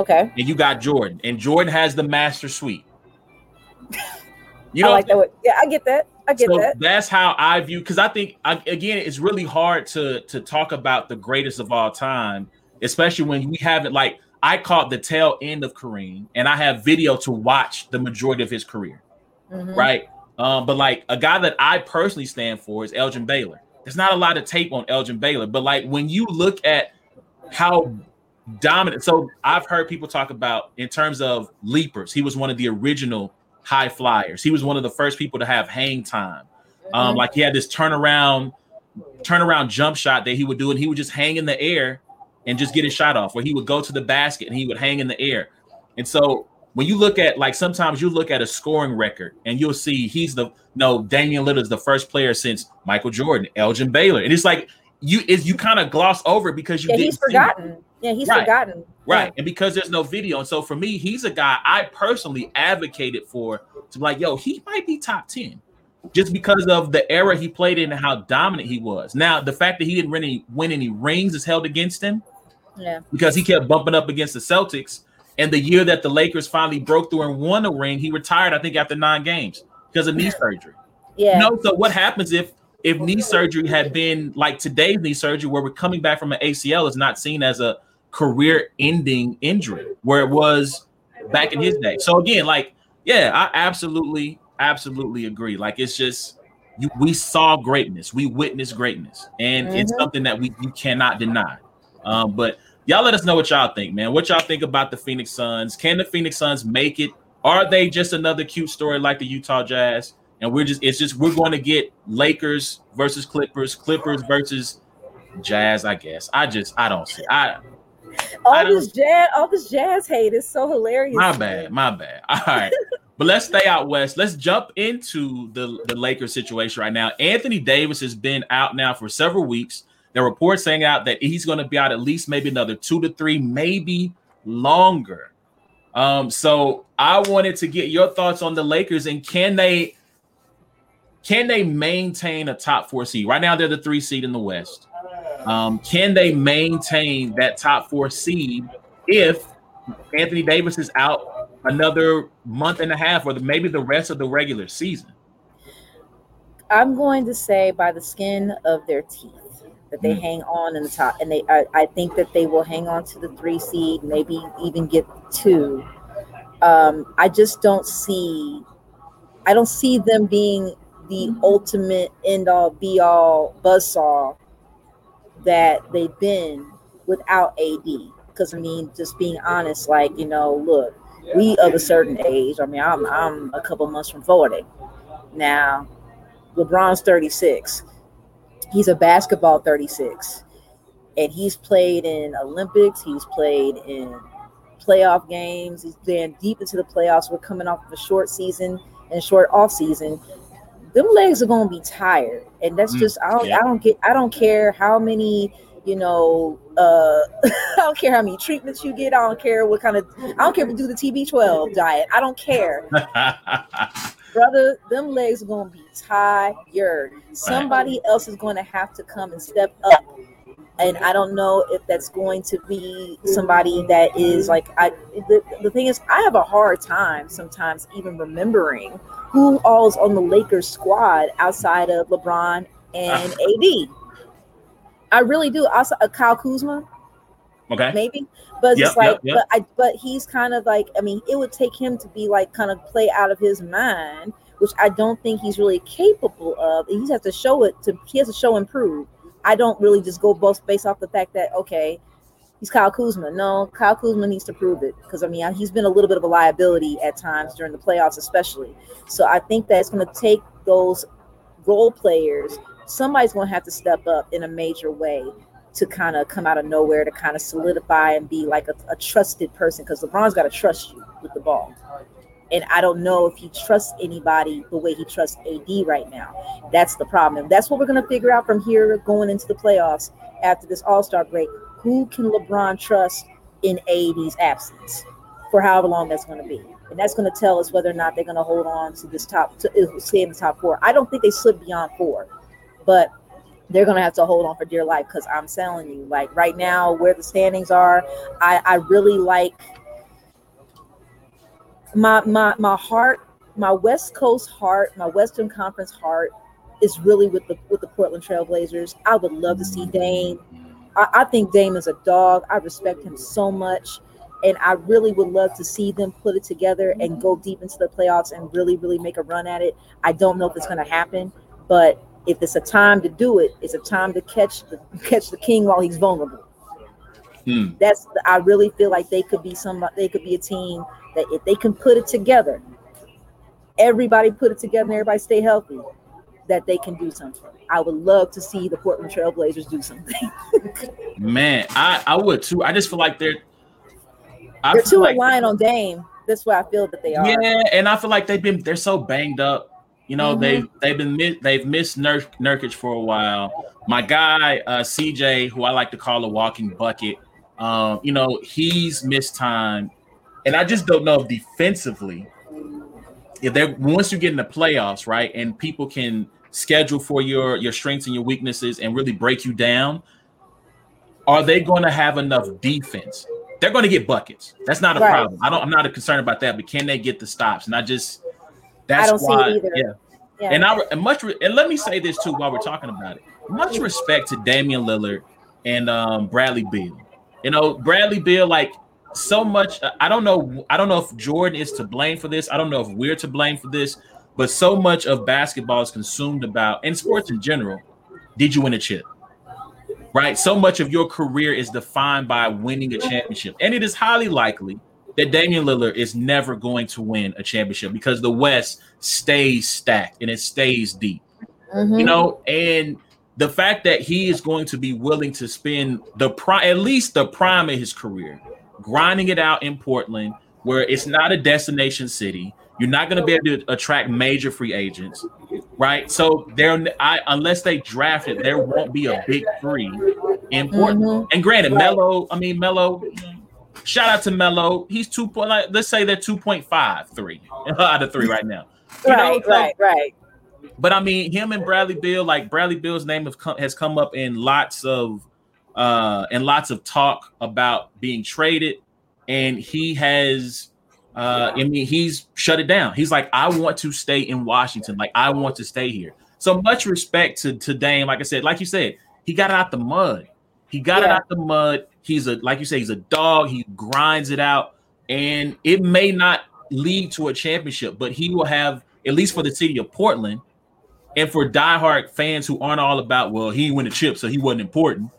Okay. And you got Jordan, and Jordan has the master suite. *laughs* You know, I like that. Yeah, I get that. I get so that. That's how I view because I think again, it's really hard to to talk about the greatest of all time, especially when we haven't like I caught the tail end of Kareem, and I have video to watch the majority of his career, mm-hmm. right? Um, but like a guy that I personally stand for is Elgin Baylor. There's not a lot of tape on Elgin Baylor, but like when you look at how dominant. So I've heard people talk about in terms of leapers. He was one of the original high flyers. He was one of the first people to have hang time. Um, mm-hmm. like he had this turnaround, turnaround jump shot that he would do, and he would just hang in the air and just get his shot off. Where he would go to the basket and he would hang in the air. And so when you look at like sometimes you look at a scoring record and you'll see he's the no Damian Lillard is the first player since Michael Jordan, Elgin Baylor, and it's like you is you kind of gloss over because you yeah, he's forgotten. Yeah, he's right. forgotten. Right. Yeah. And because there's no video. And so for me, he's a guy I personally advocated for to be like, yo, he might be top 10 just because of the era he played in and how dominant he was. Now, the fact that he didn't really win any rings is held against him. Yeah. Because he kept bumping up against the Celtics. And the year that the Lakers finally broke through and won a ring, he retired, I think, after nine games because of knee surgery. Yeah. You know, so what happens if if knee surgery had been like today's knee surgery, where we're coming back from an ACL, is not seen as a career ending injury where it was back in his day. So again, like, yeah, I absolutely, absolutely agree. Like it's just you, we saw greatness, we witnessed greatness, and mm-hmm. it's something that we you cannot deny. Um, but y'all let us know what y'all think, man. What y'all think about the Phoenix Suns? Can the Phoenix Suns make it? Are they just another cute story like the Utah Jazz? And we're just it's just we're going to get Lakers versus Clippers, Clippers versus Jazz, I guess. I just I don't see. I all this jazz, all this jazz hate is so hilarious. My bad, my bad. *laughs* All right. but let's stay out west. Let's jump into the, the Lakers situation right now. Anthony Davis has been out now for several weeks. There are reports saying out that he's going to be out at least maybe another two to three, maybe longer. Um, so I wanted to get your thoughts on the Lakers and can they can they maintain a top four seed? Right now, they're the three seed in the West. Um, can they maintain that top four seed if Anthony Davis is out another month and a half, or maybe the rest of the regular season? I'm going to say by the skin of their teeth that they mm. hang on in the top, and they I, I, think that they will hang on to the three seed, maybe even get two. Um, I just don't see, I don't see them being the mm-hmm. ultimate end all be all buzzsaw that they've been without AD. Because I mean, just being honest, like you know, look, we of a certain age. I mean, I'm I'm a couple months from forty. Now, LeBron's thirty six. He's a basketball thirty six, and he's played in Olympics. He's played in playoff games. He's been deep into the playoffs. We're coming off of a short season and short off season them legs are gonna be tired, and that's mm, just I don't yeah. I don't get I don't care how many you know uh *laughs* I don't care how many treatments you get. I don't care what kind of I don't care if you do the TB12 diet. I don't care. *laughs* Brother, them legs are gonna be tired. Somebody else is gonna have to come and step up and I don't know if that's going to be somebody that is like I. The, the thing is, I have a hard time sometimes even remembering who all's on the Lakers squad outside of LeBron and AD. I really do. Also, uh, Kyle Kuzma. Okay. Maybe, but yep, it's like, yep, yep. but I, but he's kind of like, I mean, it would take him to be like, kind of play out of his mind which I don't think he's really capable of. He has to show it to he has to show and prove. I don't really just go both based off the fact that okay, he's Kyle Kuzma. No, Kyle Kuzma needs to prove it because I mean he's been a little bit of a liability at times during the playoffs, especially. So I think that it's going to take those role players. Somebody's going to have to step up in a major way to kind of come out of nowhere to kind of solidify and be like a, a trusted person because LeBron's got to trust you with the ball. And I don't know if he trusts anybody the way he trusts AD right now. That's the problem. And that's what we're going to figure out from here going into the playoffs after this All Star break. Who can LeBron trust in AD's absence for however long that's going to be? And that's going to tell us whether or not they're going to hold on to this top, to uh, stay in the top four. I don't think they slip beyond four, but they're gonna have to hold on for dear life because I'm telling you, like right now, where the standings are, I, I really like my my my heart, my West Coast heart, my Western Conference heart is really with the with the Portland Trailblazers. I would love to see Dame. I, I think Dame is a dog. I respect him so much. And I really would love to see them put it together and go deep into the playoffs and really, really make a run at it. I don't know if it's going to happen, but if it's a time to do it, it's a time to catch the catch the king while he's vulnerable. Hmm. That's I really feel like they could be some they could be a team that if they can put it together, everybody put it together and everybody stay healthy, that they can do something. I would love to see the Portland Trailblazers do something. *laughs* Man, I, I would too. I just feel like they're I they're too like relying on Dame. That's why I feel that they are. Yeah, and I feel like they've been they're so banged up you know, mm-hmm. they've they've been they've missed Nur- Nurkic for a while. My guy uh, CJ, who I like to call a walking bucket, um, you know, he's missed time, and I just don't know if defensively, if they once you get in the playoffs, right, and people can schedule for your your strengths and your weaknesses and really break you down, are they going to have enough defense? They're going to get buckets. That's not a right. problem. I don't. I'm not concerned about that. But can they get the stops? And I just that's why, see it either. Yeah. yeah. And I and much and let me say this too while we're talking about it. Much respect to Damian Lillard and um, Bradley Beal. You know, Bradley Beal, like so much. I don't know. I don't know if Jordan is to blame for this. I don't know if we're to blame for this. But so much of basketball is consumed about, and sports in general. Did you win a chip? Right. So much of your career is defined by winning a championship, and it is highly likely that Damian Lillard is never going to win a championship because the West stays stacked and it stays deep. Mm-hmm. You know, and the fact that he is going to be willing to spend the prime, at least the prime of his career, grinding it out in Portland, where it's not a destination city. You're not going to be able to attract major free agents, right? So there, I unless they draft it, there won't be a big three in Portland. Mm-hmm. And granted, Melo, I mean Melo, Shout out to Melo. He's two point. Like, let's say they're two point five three *laughs* out of three right now. You right, know, right, right. But I mean, him and Bradley Beal, like Bradley Beal's name has come, has come up in lots of uh and lots of talk about being traded, and he has uh I mean he's shut it down. He's like, I want to stay in Washington, like I want to stay here. So much respect to to Dame. Like I said, like you said, he got out the mud. He got yeah. it out the mud. He's a like you say, he's a dog. He grinds it out, and it may not lead to a championship, but he will have at least for the city of Portland, and for diehard fans who aren't all about well, he won a chip, so he wasn't important.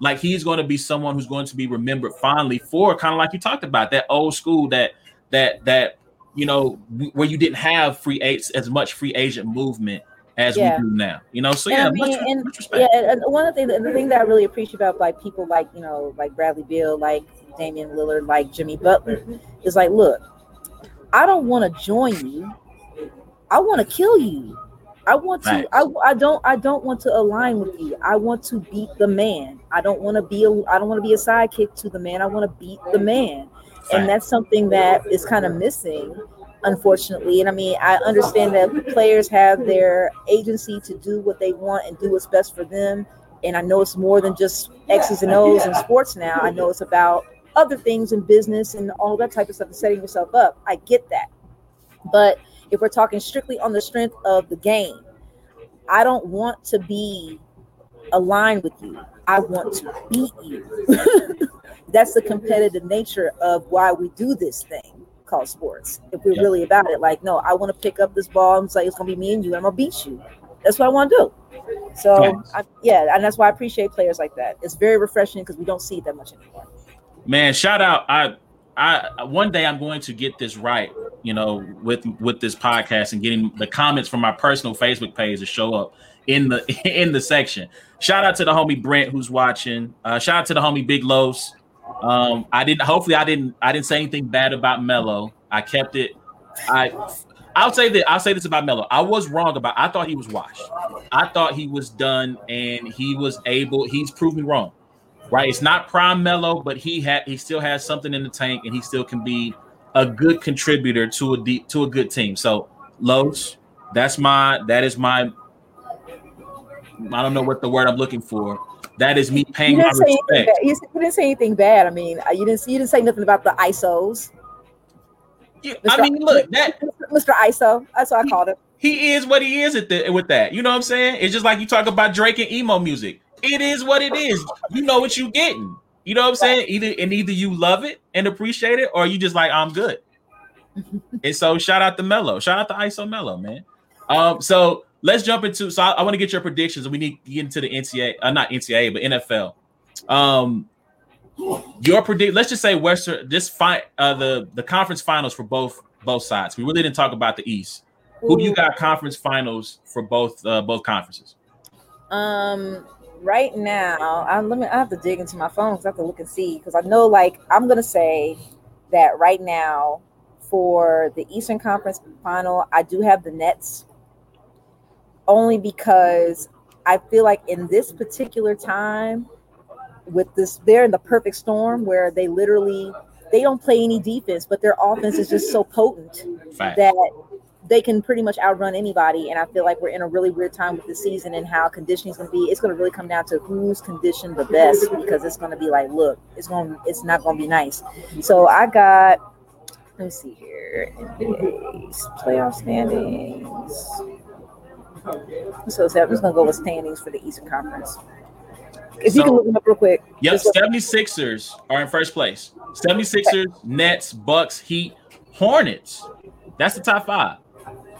Like he's going to be someone who's going to be remembered fondly for kind of like you talked about that old school that that that you know where you didn't have free agents as much free agent movement as yeah. we do now. You know, so yeah, I mean, much, and, much yeah, and one of the things, the thing that I really appreciate about like people like you know like Bradley Beal, like Damian Lillard, like Jimmy Butler, is like, look, I don't want to join you. I want to kill you. I want to. Right. I, I don't. I don't want to align with you. I want to beat the man. I don't want to be a. I don't want to be a sidekick to the man. I want to beat the man. And that's something that is kind of missing unfortunately. And I mean, I understand that players have their agency to do what they want and do what's best for them. And I know it's more than just X's and O's in sports now. I know it's about other things in business and all that type of stuff and setting yourself up. I get that. But if we're talking strictly on the strength of the game, I don't want to be aligned with you. I want to beat you. *laughs* That's the competitive nature of why we do this thing called sports. If we're really about it, like, no, I want to pick up this ball and like, it's gonna be me and you, and I'm gonna beat you. That's what I want to do. So nice. I, yeah, and that's why I appreciate players like that. It's very refreshing because we don't see it that much anymore. Man, shout out! I I one day I'm going to get this right, you know, with with this podcast and getting the comments from my personal Facebook page to show up in the *laughs* in the section. Shout out to the homie Brent who's watching. Uh, shout out to the homie Big Los. Um, I didn't. Hopefully, I didn't. I didn't say anything bad about Melo. I kept it. I. I'll say that. I'll say this about Melo. I was wrong about. I thought he was washed. I thought he was done, and he was able. He's proved me wrong. Right? It's not prime Melo, but he had. He still has something in the tank, and he still can be a good contributor to a deep, to a good team. So, Los, that's my. That is my. I don't know what the word I'm looking for that is me paying my respect. You didn't say anything bad. I mean, you didn't you didn't say nothing about the ISOs. Yeah, Mr. I mean, look, that Mr. ISO. That's what I called him. He is what he is at the, with that. You know what I'm saying? It's just like you talk about Drake and emo music. It is what it is. You know what you're getting. You know what I'm saying? Either and either you love it and appreciate it, or you just like I'm good. *laughs* and so shout out to Melo. Shout out to ISO Melo, man. Um, so let's jump into. So I, I want to get your predictions. and We need to get into the NCAA, uh, not NCAA, but NFL. Um, your predict. Let's just say Western. This fight, uh, the the conference finals for both both sides. We really didn't talk about the East. Who do you got conference finals for both uh, both conferences? Um, right now, I let me. I have to dig into my phone because I have to look and see because I know, like, I'm gonna say that right now for the Eastern Conference final, I do have the Nets only because I feel like in this particular time, with this, they're in the perfect storm where they literally they don't play any defense, but their offense is just so potent Fact. that they can pretty much outrun anybody. And I feel like we're in a really weird time with the season and how conditioning is going to be. It's going to really come down to who's conditioned the best because it's going to be like, look, it's going, it's not going to be nice. So I got, let me see here, NBA's playoff standings. So, just gonna go with standings for the Eastern Conference. If so, you can look them up real quick. Yep, 76ers are in first place. 76ers, Nets, Bucks, Heat, Hornets. That's the top five.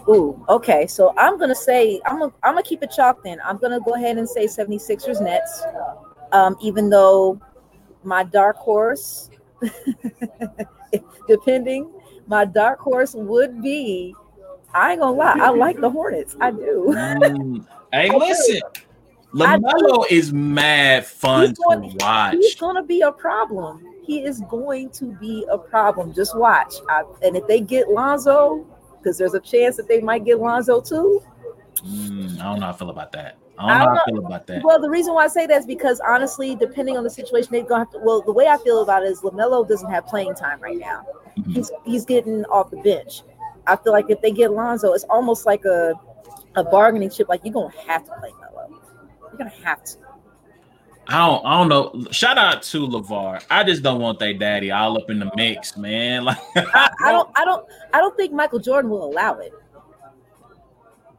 Ooh, okay. So I'm gonna say I'm gonna I'm gonna keep it chalked in. I'm gonna go ahead and say 76ers Nets. Um, even though my dark horse, *laughs* depending, my dark horse would be I ain't gonna lie, I like the Hornets. I do. mm. Hey, *laughs* listen. LaMelo is mad fun going, to watch. He's gonna be a problem. He is going to be a problem. Just watch. I, and if they get Lonzo, because there's a chance that they might get Lonzo too. Mm, I don't know how I feel about that. I don't, I don't know how I feel about that. Well, the reason why I say that is because honestly, depending on the situation, they're gonna have to. Well, the way I feel about it is LaMelo doesn't have playing time right now. Mm-hmm. He's he's getting off the bench. I feel like if they get Lonzo, it's almost like a a bargaining chip. Like you're gonna have to play Melo. You're gonna have to. I don't, I don't know. Shout out to LaVar. I just don't want that daddy all up in the mix, man. *laughs* Like I, I don't, I don't, I don't think Michael Jordan will allow it.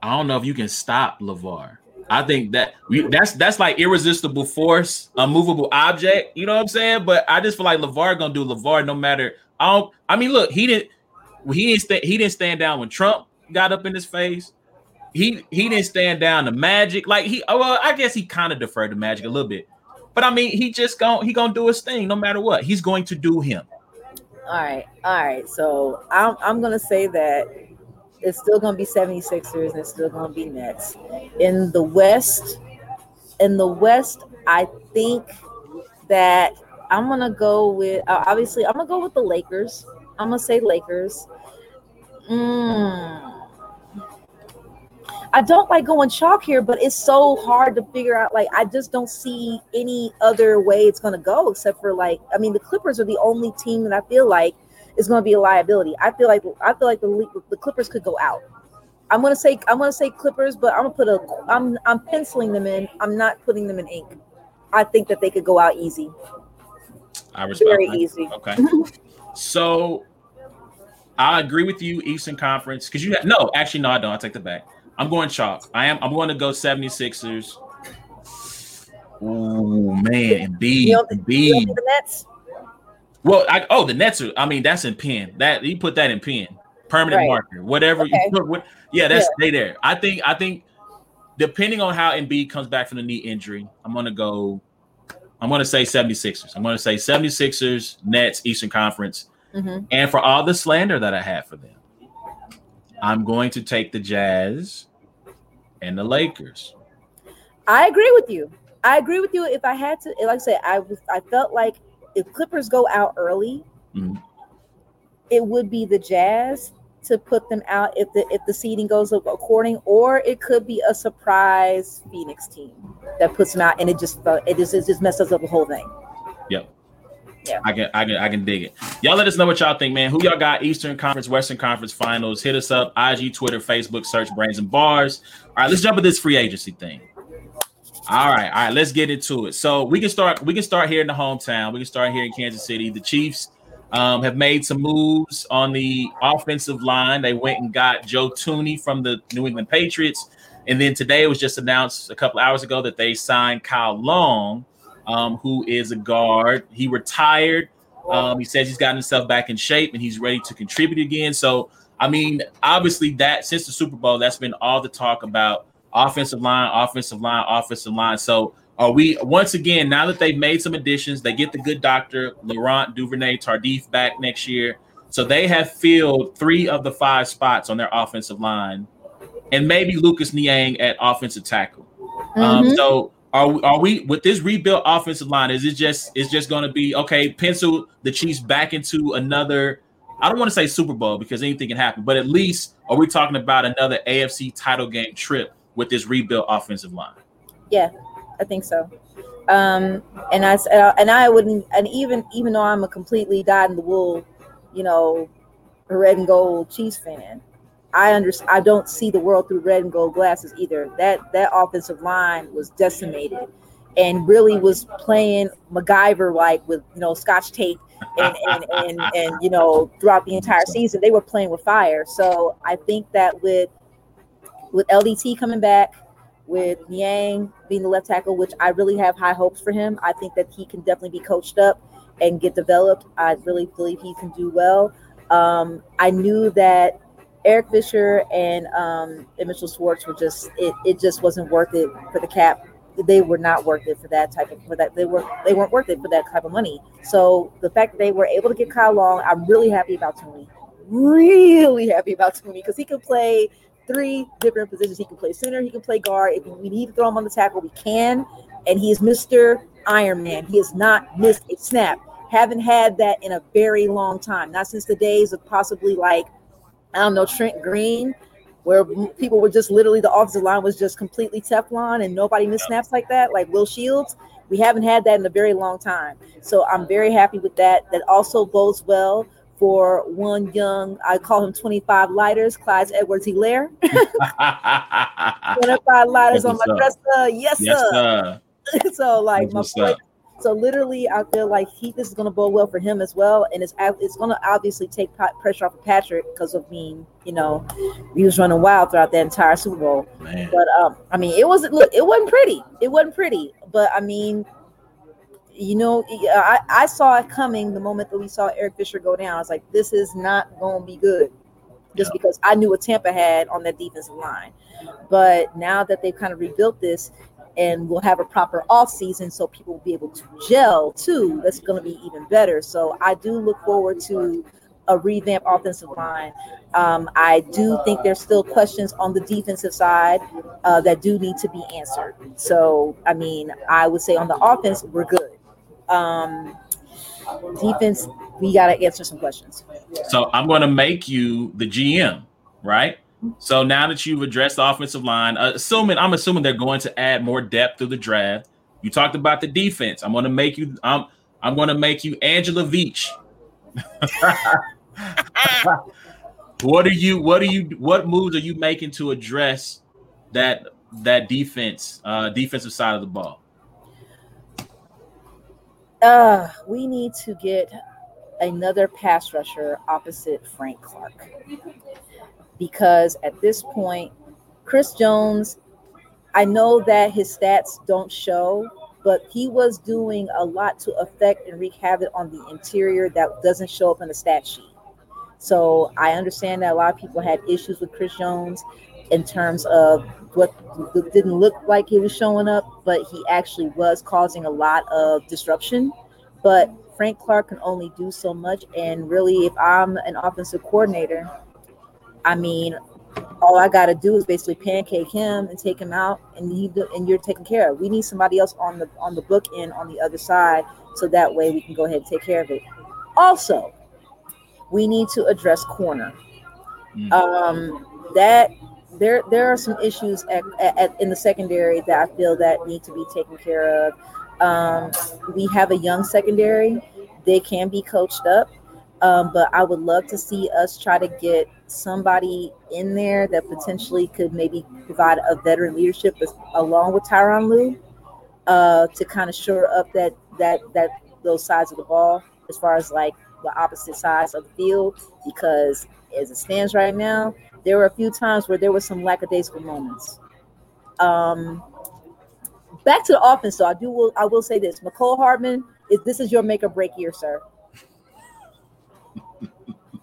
I don't know if you can stop LaVar. I think that we that's that's like irresistible force, a movable object. You know what I'm saying? But I just feel like LaVar gonna do LaVar no matter. I don't. I mean, look, he didn't he didn't st- he didn't stand down when Trump got up in his face. He he didn't stand down to Magic. Like he oh, well, I guess he kind of deferred to Magic a little bit. But I mean, he just going he gonna do his thing no matter what. He's going to do him. All right, all right. So I'm I'm gonna say that it's still gonna be 76ers and it's still gonna be Nets. In the West, in the West, I think that I'm gonna go with obviously I'm gonna go with the Lakers. I'm gonna say Lakers. Mm. I don't like going chalk here, but it's so hard to figure out. Like, I just don't see any other way it's going to go except for like, I mean, the Clippers are the only team that I feel like is going to be a liability. I feel like I feel like the the Clippers could go out. I'm gonna say I'm gonna say Clippers, but I'm gonna put a I'm I'm penciling them in. I'm not putting them in ink. I think that they could go out easy. I respect very that. easy. Okay. *laughs* so I agree with you, Eastern Conference, because you have no, actually, no, I don't. I take the back. I'm going chalk. I am. I'm going to go 76ers. Oh man. The Nets? Well, I, oh, the Nets are. I mean, that's in pen. That you put that in pen, permanent right. marker, whatever. Okay. You put, what, yeah, that's yeah. they there. I think. I think depending on how Embiid comes back from the knee injury, I'm gonna go. I'm gonna say 76ers. I'm gonna say 76ers, Nets, Eastern Conference, mm-hmm. and for all the slander that I have for them, I'm going to take the Jazz and the Lakers. I agree with you. I agree with you. If I had to, like I said, I was, I felt like if Clippers go out early, mm-hmm. it would be the Jazz to put them out if the if the seeding goes according, or it could be a surprise Phoenix team that puts them out, and it just it just it just messes up the whole thing. Yep. I can I can I can dig it. Y'all let us know what y'all think, man. Who y'all got Eastern Conference, Western Conference finals? Hit us up, IG, Twitter, Facebook, search Brains and Bars. All right, let's jump at this free agency thing. All right, all right, let's get into it. So we can start. We can start here in the hometown. We can start here in Kansas City. The Chiefs um, have made some moves on the offensive line. They went and got Joe Thuney from the New England Patriots, and then today it was just announced a couple hours ago that they signed Kyle Long, um, who is a guard. He retired. Um, he says he's gotten himself back in shape and he's ready to contribute again. So, I mean, obviously, that since the Super Bowl, that's been all the talk about offensive line, offensive line, offensive line. So are we once again now that they've made some additions, they get the good doctor Laurent Duvernay Tardif back next year. So they have filled three of the five spots on their offensive line, and maybe Lucas Niang at offensive tackle. Um, mm-hmm. Um, so are we, are we with this rebuilt offensive line? Is it just is just going to be okay? Pencil the Chiefs back into another. I don't want to say Super Bowl because anything can happen, but at least are we talking about another AFC title game trip with this rebuilt offensive line. Yeah, I think so. Um, and I and I wouldn't, and even even though I'm a completely dyed in the wool, you know, red and gold Chiefs fan, I understand. I don't see the world through red and gold glasses either. That that offensive line was decimated, and really was playing MacGyver like with you know Scotch tape and and, and and you know throughout the entire season they were playing with fire. So I think that with with LDT coming back, with Niang being the left tackle, which I really have high hopes for him. I think that he can definitely be coached up and get developed. I really believe he can do well. Um, I knew that Eric Fisher and, um, and Mitchell Schwartz were just it, it just wasn't worth it for the cap. They were not worth it for that type of for that they were they weren't worth it for that type of money. So the fact that they were able to get Kyle Long, I'm really happy about Thuney. Really happy about Thuney because he can play three different positions. He can play center, he can play guard. If we need to throw him on the tackle, we can. And he is Mr. Iron Man. He has not missed a snap. Haven't had that in a very long time. Not since the days of possibly like, I don't know, Trent Green, where people were just literally the offensive line was just completely Teflon and nobody missed snaps like that, like Will Shields. We haven't had that in a very long time. So I'm very happy with that. That also bodes well for one young, I call him 25 lighters, Clyde Edwards Hilaire. *laughs* 25 lighters on my dresser. Yes, yes sir. sir. *laughs* so like my boy, so literally I feel like he this is gonna bode well for him as well. And it's it's gonna obviously take pressure off of Patrick because of being, you know, he was running wild throughout the entire Super Bowl. Man. But um, I mean it wasn't look, it wasn't pretty. It wasn't pretty. But I mean, you know, I, I saw it coming the moment that we saw Eric Fisher go down. I was like, this is not going to be good just because I knew what Tampa had on that defensive line. But now that they've kind of rebuilt this and we'll have a proper off season so people will be able to gel too, that's going to be even better. So I do look forward to a revamped offensive line. Um, I do think there's still questions on the defensive side uh, that do need to be answered. So, I mean, I would say on the offense, we're good um, defense, we got to answer some questions. So I'm going to make you the GM, right? So now that you've addressed the offensive line, uh, assuming I'm assuming they're going to add more depth through the draft. You talked about the defense. I'm going to make you. I'm I'm going to make you Angela Veach. *laughs* what are you? What are you? What moves are you making to address that that defense, uh, defensive side of the ball? uh, we need to get another pass rusher opposite Frank Clark. Because at this point, Chris Jones, I know that his stats don't show but he was doing a lot to affect and wreak havoc on the interior that doesn't show up in the stat sheet. So I understand that a lot of people had issues with Chris Jones in terms of what didn't look like he was showing up, but he actually was causing a lot of disruption. But Frank Clark can only do so much. And really, if I'm an offensive coordinator, I mean, all I got to do is basically pancake him and take him out, and he and you're taken care of. We need somebody else on the on the book end on the other side, so that way we can go ahead and take care of it. Also, we need to address corner. Mm-hmm. Um, that there there are some issues at, at, in the secondary that I feel that need to be taken care of. Um, we have a young secondary; they can be coached up, um, but I would love to see us try to get somebody in there that potentially could maybe provide a veteran leadership with, along with Tyronn Lue uh, to kind of shore up that that that those sides of the ball as far as like the opposite sides of the field because as it stands right now, there were a few times where there were some lackadaisical moments. Um, back to the offense, so I do will I will say this: Mecole Hardman is this is your make or break year, sir.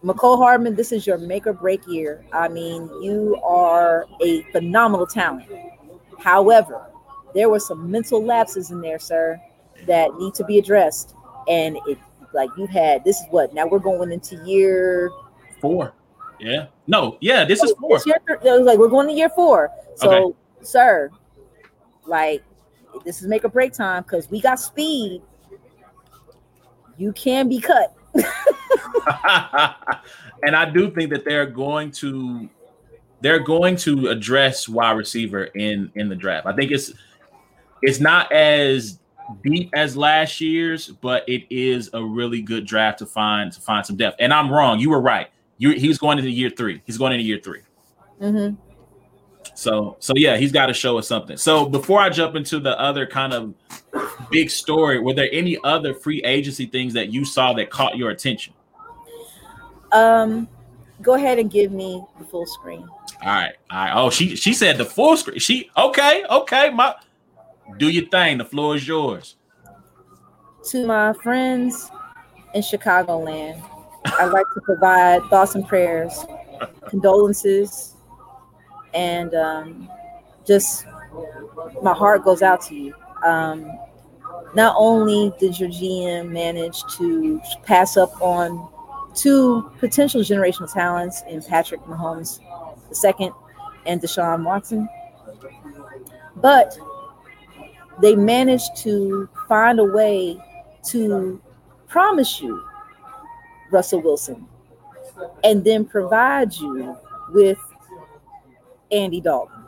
Mecole Hardman, this is your make or break year. I mean, you are a phenomenal talent. However, there were some mental lapses in there, sir, that need to be addressed. And it like you had this is what now we're going into year four. Yeah. No, yeah, this is four. Year, like we're going to year four. So, okay. sir, like this is make or break time because we got speed. You can be cut. *laughs* and I do think that they're going to they're going to address wide receiver in in the draft. I think it's it's not as deep as last year's, but it is a really good draft to find to find some depth. And I'm wrong. You were right. You he's going into year three. He's going into year 3 mm-hmm. So so yeah, he's got to show us something. So before I jump into the other kind of big story, were there any other free agency things that you saw that caught your attention? Um, go ahead and give me the full screen. All right, all right. Oh, she she said the full screen. She okay, okay. My do your thing. The floor is yours. To my friends in Chicagoland, I'd like to provide thoughts and prayers, condolences, and um, just my heart goes out to you. Um, not only did your GM manage to pass up on two potential generational talents in Patrick Mahomes II and Deshaun Watson, but they managed to find a way to promise you Russell Wilson and then provide you with Andy Dalton.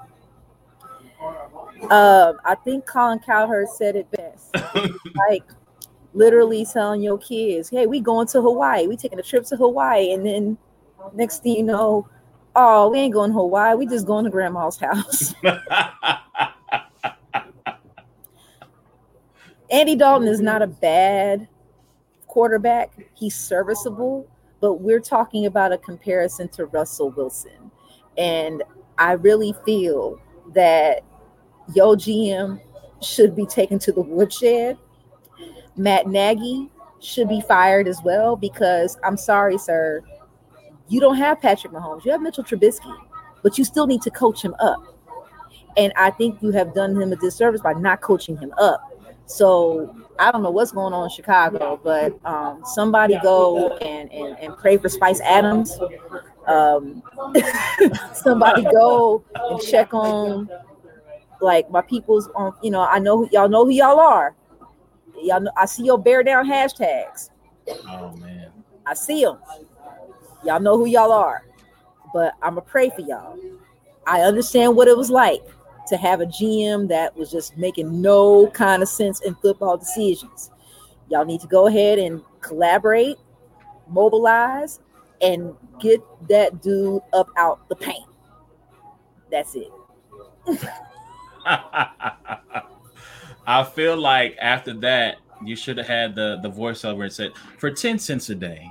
Uh, I think Colin Cowherd said it best. *laughs* like literally telling your kids, "Hey, we going to Hawaii. We taking a trip to Hawaii," and then next thing you know, oh, we ain't going to Hawaii. We just going to grandma's house. *laughs* Andy Dalton is not a bad quarterback. He's serviceable, but we're talking about a comparison to Russell Wilson. And I really feel that Yo GM should be taken to the woodshed. Matt Nagy should be fired as well because I'm sorry, sir. You don't have Patrick Mahomes. You have Mitchell Trubisky, but you still need to coach him up. And I think you have done him a disservice by not coaching him up. So I don't know what's going on in Chicago, but um, somebody go and, and, and pray for Spice Adams. Um, *laughs* somebody go and check on like my people's on. You know, I know y'all know who y'all are. Y'all know I see your bear down hashtags. Oh man, I see them. Y'all know who y'all are, but I'm gonna pray for y'all. I understand what it was like to have a GM that was just making no kind of sense in football decisions. Y'all need to go ahead and collaborate, mobilize, and get that dude up out the paint. That's it. *laughs* I feel like after that, you should have had the, the voiceover and said, for 10 cents a day,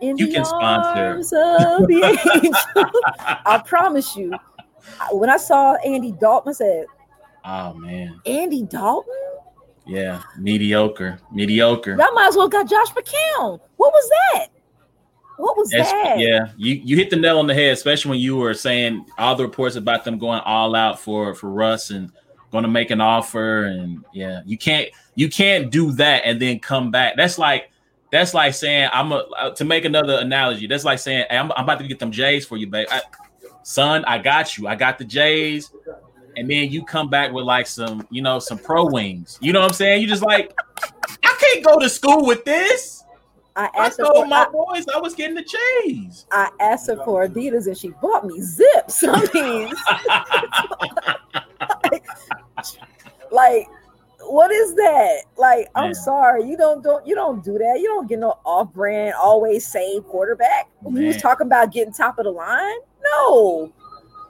in you can sponsor. I promise you, when I saw Andy Dalton, I said, "Oh man, Andy Dalton." Yeah, mediocre, mediocre. I might as well got Josh McCown. What was that? What was That's, that? Yeah, you, you hit the nail on the head, especially when you were saying all the reports about them going all out for for Russ and going to make an offer, and yeah, you can't you can't do that and then come back. That's like that's like saying I'm a uh, to make another analogy. That's like saying hey, I'm, I'm about to get them J's for you, babe. I, son, I got you. I got the J's and then you come back with like some, you know, some pro wings. You know what I'm saying? You just like, I can't go to school with this. I asked I told my I, boys I was getting the J's. I asked her for Adidas and she bought me zips. *laughs* I mean, like, *laughs* like, what is that? Like, I'm Man. sorry, you don't don't you don't do that. You don't get no off-brand, always same quarterback. Man. You was talking about getting top of the line. No,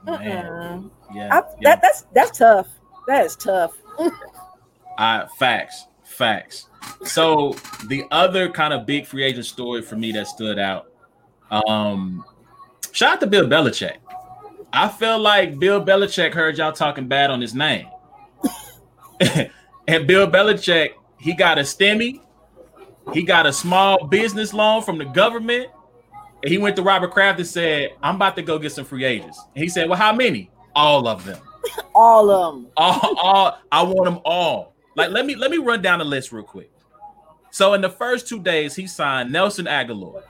yeah, yeah. That that's that's tough. That is tough. *laughs* uh facts, facts. So the other kind of big free agent story for me that stood out. Um, shout out to Bill Belichick. I feel like Bill Belichick heard y'all talking bad on his name. *laughs* and Bill Belichick, he got a STEMI, he got a small business loan from the government, and he went to Robert Kraft and said, I'm about to go get some free agents. And he said, Well, how many? All of them. all of them. All, all I want them all. Like, let me let me run down the list real quick. So in the first two days, he signed Nelson Agholor,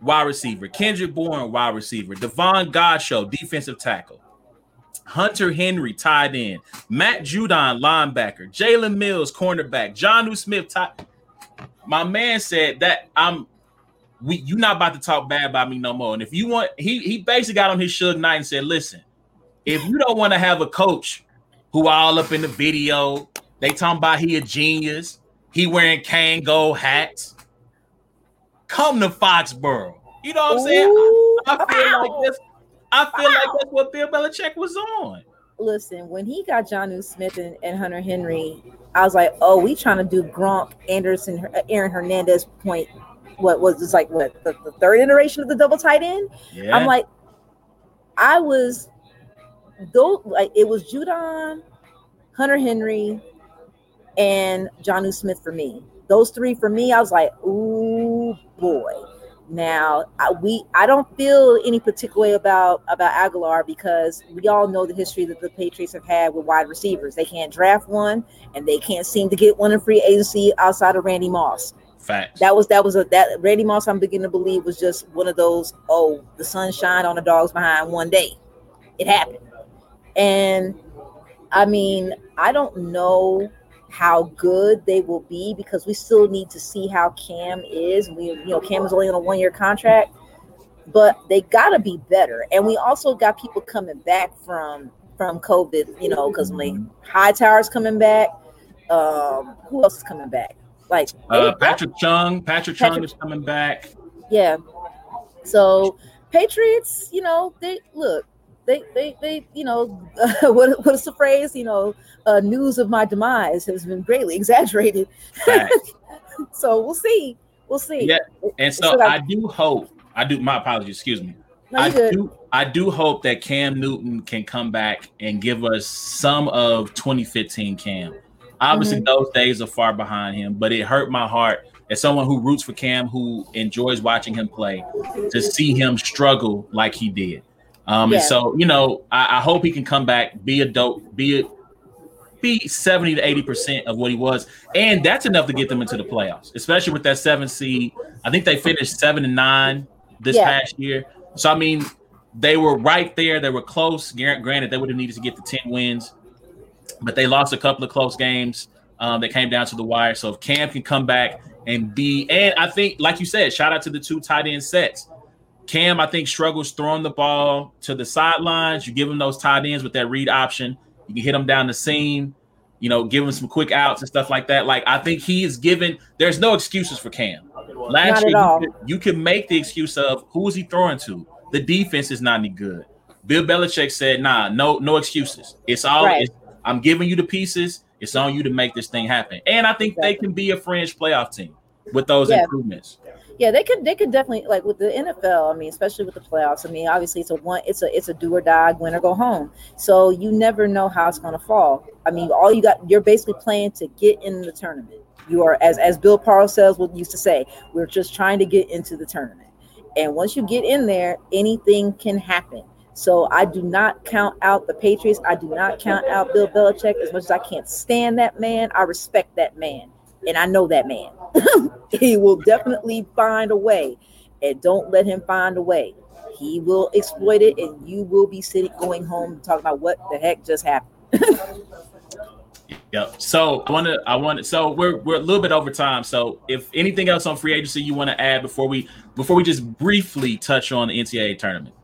wide receiver, Kendrick Bourne, wide receiver, Davon Godchaux, defensive tackle, Hunter Henry, tight end, Matt Judon, linebacker, Jalen Mills, cornerback, Jonnu Smith, tight. My man said that I'm we you not about to talk bad about me no more. And if you want, he he basically got on his Suge Knight and said, listen, if you don't want to have a coach who all up in the video, they talking about he a genius, he wearing Kangol hats, come to Foxborough. You know what I'm saying? Ooh, I, I, feel like this. I feel like that's what Bill Belichick was on. Listen, when he got Jonnu Smith and, and Hunter Henry, I was like, oh, we trying to do Gronk, Anderson, uh, Aaron Hernandez point what was this like what the, the third iteration of the double tight end? Yeah. I'm like, I was though like it was Judon, Hunter Henry, and Jonnu Smith for me. Those three for me, I was like, ooh boy. Now I, we I don't feel any particular way about about Agholor because we all know the history that the Patriots have had with wide receivers. They can't draft one, and they can't seem to get one in free agency outside of Randy Moss. Fact. That was that was a that Randy Moss. I'm beginning to believe was just one of those. Oh, the sun shined on the dogs behind one day. It happened, and I mean, I don't know how good they will be because we still need to see how Cam is. We, you know, Cam is only on a one year contract, but they got to be better. And we also got people coming back from from COVID. You know, because like Hightower's coming back. Um, who else is coming back? Like uh, Patrick Chung, Patrick, Patrick Chung is coming back. Yeah. So Patriots, you know, they look, they they they, you know, uh, *laughs* what what's the phrase? You know, uh, news of my demise has been greatly *laughs* exaggerated. *laughs* so we'll see. We'll see. Yeah, and so I do hope. I do. My apologies. Excuse me. No, I good. do. I do hope that Cam Newton can come back and give us some of 2015 Cam. Obviously, mm-hmm. those days are far behind him, but it hurt my heart as someone who roots for Cam, who enjoys watching him play, to see him struggle like he did. Um, yeah. And so, you know, I, I, hope he can come back, be a dope, be a be 70 to 80 percent of what he was, and that's enough to get them into the playoffs, especially with that seven seed. I think they finished seven and nine this yeah. past year. So I mean, they were right there. They were close. Granted, they would have needed to get the 10 wins but they lost a couple of close games um, that came down to the wire. So if Cam can come back and be, and I think, like you said, shout out to the two tight end sets. Cam, I think, struggles throwing the ball to the sidelines. You give him those tight ends with that read option. You can hit him down the seam, you know, give him some quick outs and stuff like that. Like, I think he is given, there's no excuses for Cam. Last year, you you can make the excuse of who is he throwing to? The defense is not any good. Bill Belichick said, nah, no, no excuses. It's all right. it's, I'm giving you the pieces. It's on you to make this thing happen. And I think exactly. they can be a fringe playoff team with those yeah. improvements. Yeah, they could they could definitely like with the NFL. I mean, especially with the playoffs. I mean, obviously it's a one it's a it's a do or die, win or go home. So you never know how it's going to fall. I mean, all you got you're basically playing to get in the tournament. You are as as Bill Parcells would used to say, we're just trying to get into the tournament. And once you get in there, anything can happen. So I do not count out the Patriots. I do not count out Bill Belichick as much as I can't stand that man. I respect that man, and I know that man. *laughs* *laughs* he will definitely find a way, and don't let him find a way. He will exploit it, and you will be sitting going home talking about what the heck just happened. Yep. So I want to, I want so we're we're a little bit over time. So if anything else on free agency you want to add before we before we just briefly touch on the NCAA tournament.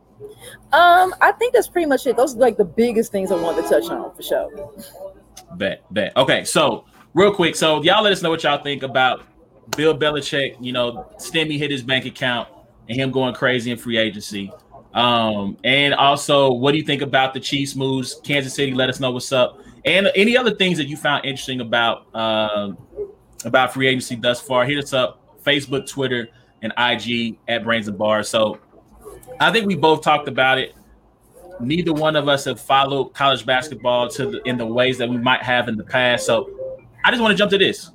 Um, I think that's pretty much it. Those are like the biggest things I wanted to touch on for sure. Bet, bet. Okay, so real quick, so y'all let us know what y'all think about Bill Belichick. You know, Stemmy hit his bank account and him going crazy in free agency. Um, and also, what do you think about the Chiefs moves? Kansas City, let us know what's up and any other things that you found interesting about uh, about free agency thus far. Hit us up Facebook, Twitter, and IG at Brains and Bars. So I think we both talked about it. Neither one of us have followed college basketball to the, in the ways that we might have in the past. So I just want to jump to this.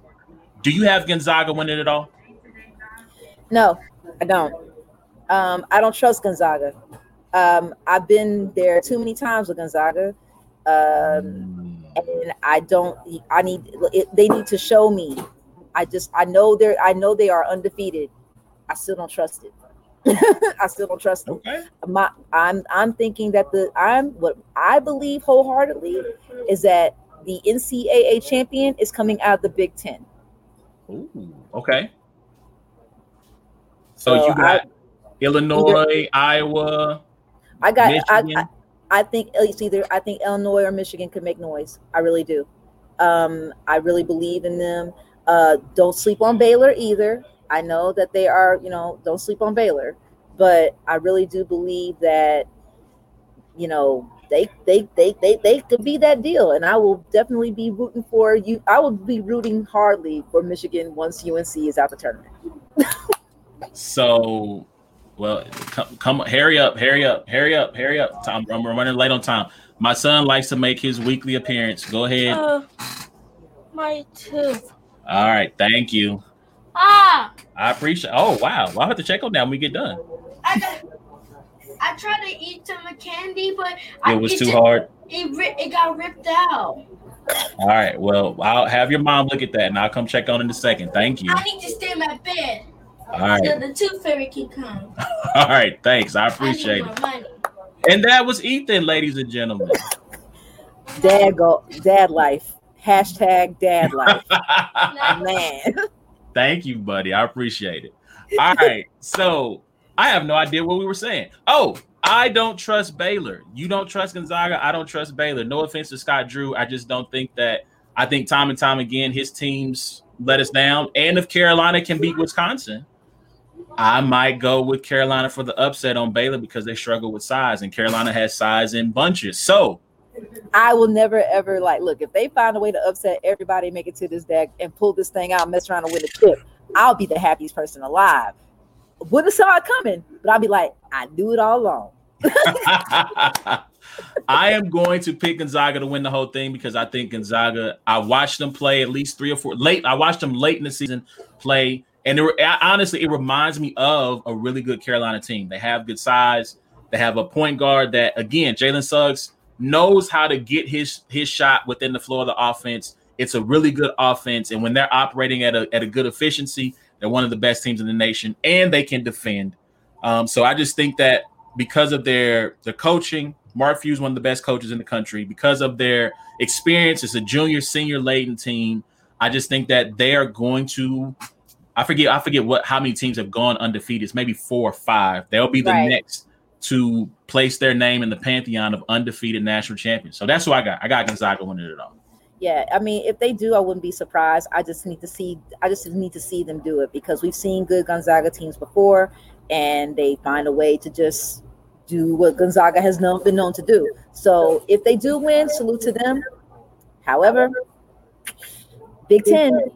Do you have Gonzaga winning at all? No, I don't. Um, I don't trust Gonzaga. Um, I've been there too many times with Gonzaga. Um, and I don't. I need. It, they need to show me. I just. I know they're. I know they are undefeated. I still don't trust it. *laughs* I still don't trust them. Okay. My, I'm. I'm thinking that the. I'm what I believe wholeheartedly is that the NCAA champion is coming out of the Big Ten. Ooh. Okay. So, so you got I, Illinois, either, Iowa. I got. I, I, I think it's either I think Illinois or Michigan could make noise. I really do. Um, I really believe in them. Uh, don't sleep on Baylor either. I know that they are, you know, don't sleep on Baylor, but I really do believe that, you know, they they they they they could be that deal, and I will definitely be rooting for you. I will be rooting hardly for Michigan once UNC is out the tournament. so well, come, come, hurry up, hurry up, hurry up, hurry up. I'm, I'm running late on time. My son likes to make his weekly appearance. Go ahead. Uh, my tooth. All right, thank you. Ah. I appreciate. Oh wow, well, I have to check on that when we get done. I tried to eat some candy, but it I, was it too just, hard. It it got ripped out. All right, well, I'll have your mom look at that, and I'll come check on it in a second. Thank you. I need to stay in my bed. All right. So the tooth fairy can come. *laughs* All right, thanks. I appreciate I it. And that was Ethan, ladies and gentlemen. *laughs* Dad go dad life. Hashtag dad *laughs* life. Man. Thank you, buddy. I appreciate it. All right. So I have no idea what we were saying. Oh, I don't trust Baylor. You don't trust Gonzaga. I don't trust Baylor. No offense to Scott Drew. I just don't think that I think time and time again his teams let us down. And if Carolina can beat Wisconsin, I might go with Carolina for the upset on Baylor because they struggle with size, and Carolina has size in bunches. So I will never ever like look if they find a way to upset everybody, make it to this deck, and pull this thing out, mess around and win a chip. I'll be the happiest person alive. Wouldn't saw it coming, but I'll be like, I knew it all along. *laughs* I am going to pick Gonzaga to win the whole thing because I think Gonzaga. I watched them play at least three or four late. I watched them late in the season play and it, honestly, it reminds me of a really good Carolina team. They have good size. They have a point guard that, again, Jalen Suggs knows how to get his his shot within the floor of the offense. It's a really good offense, and when they're operating at a at a good efficiency, they're one of the best teams in the nation, and they can defend. Um, so I just think that because of their their coaching, Mark Few is one of the best coaches in the country. Because of their experience, it's a junior senior laden team. I just think that they are going to I forget I forget what how many teams have gone undefeated. It's maybe four or five. They'll be the right. next to place their name in the pantheon of undefeated national champions. So that's who I got. I got Gonzaga winning it all. Yeah, I mean, if they do, I wouldn't be surprised. I just need to see. I just need to see them do it because we've seen good Gonzaga teams before, and they find a way to just do what Gonzaga has known, been known to do. So if they do win, salute to them. However, Big Ten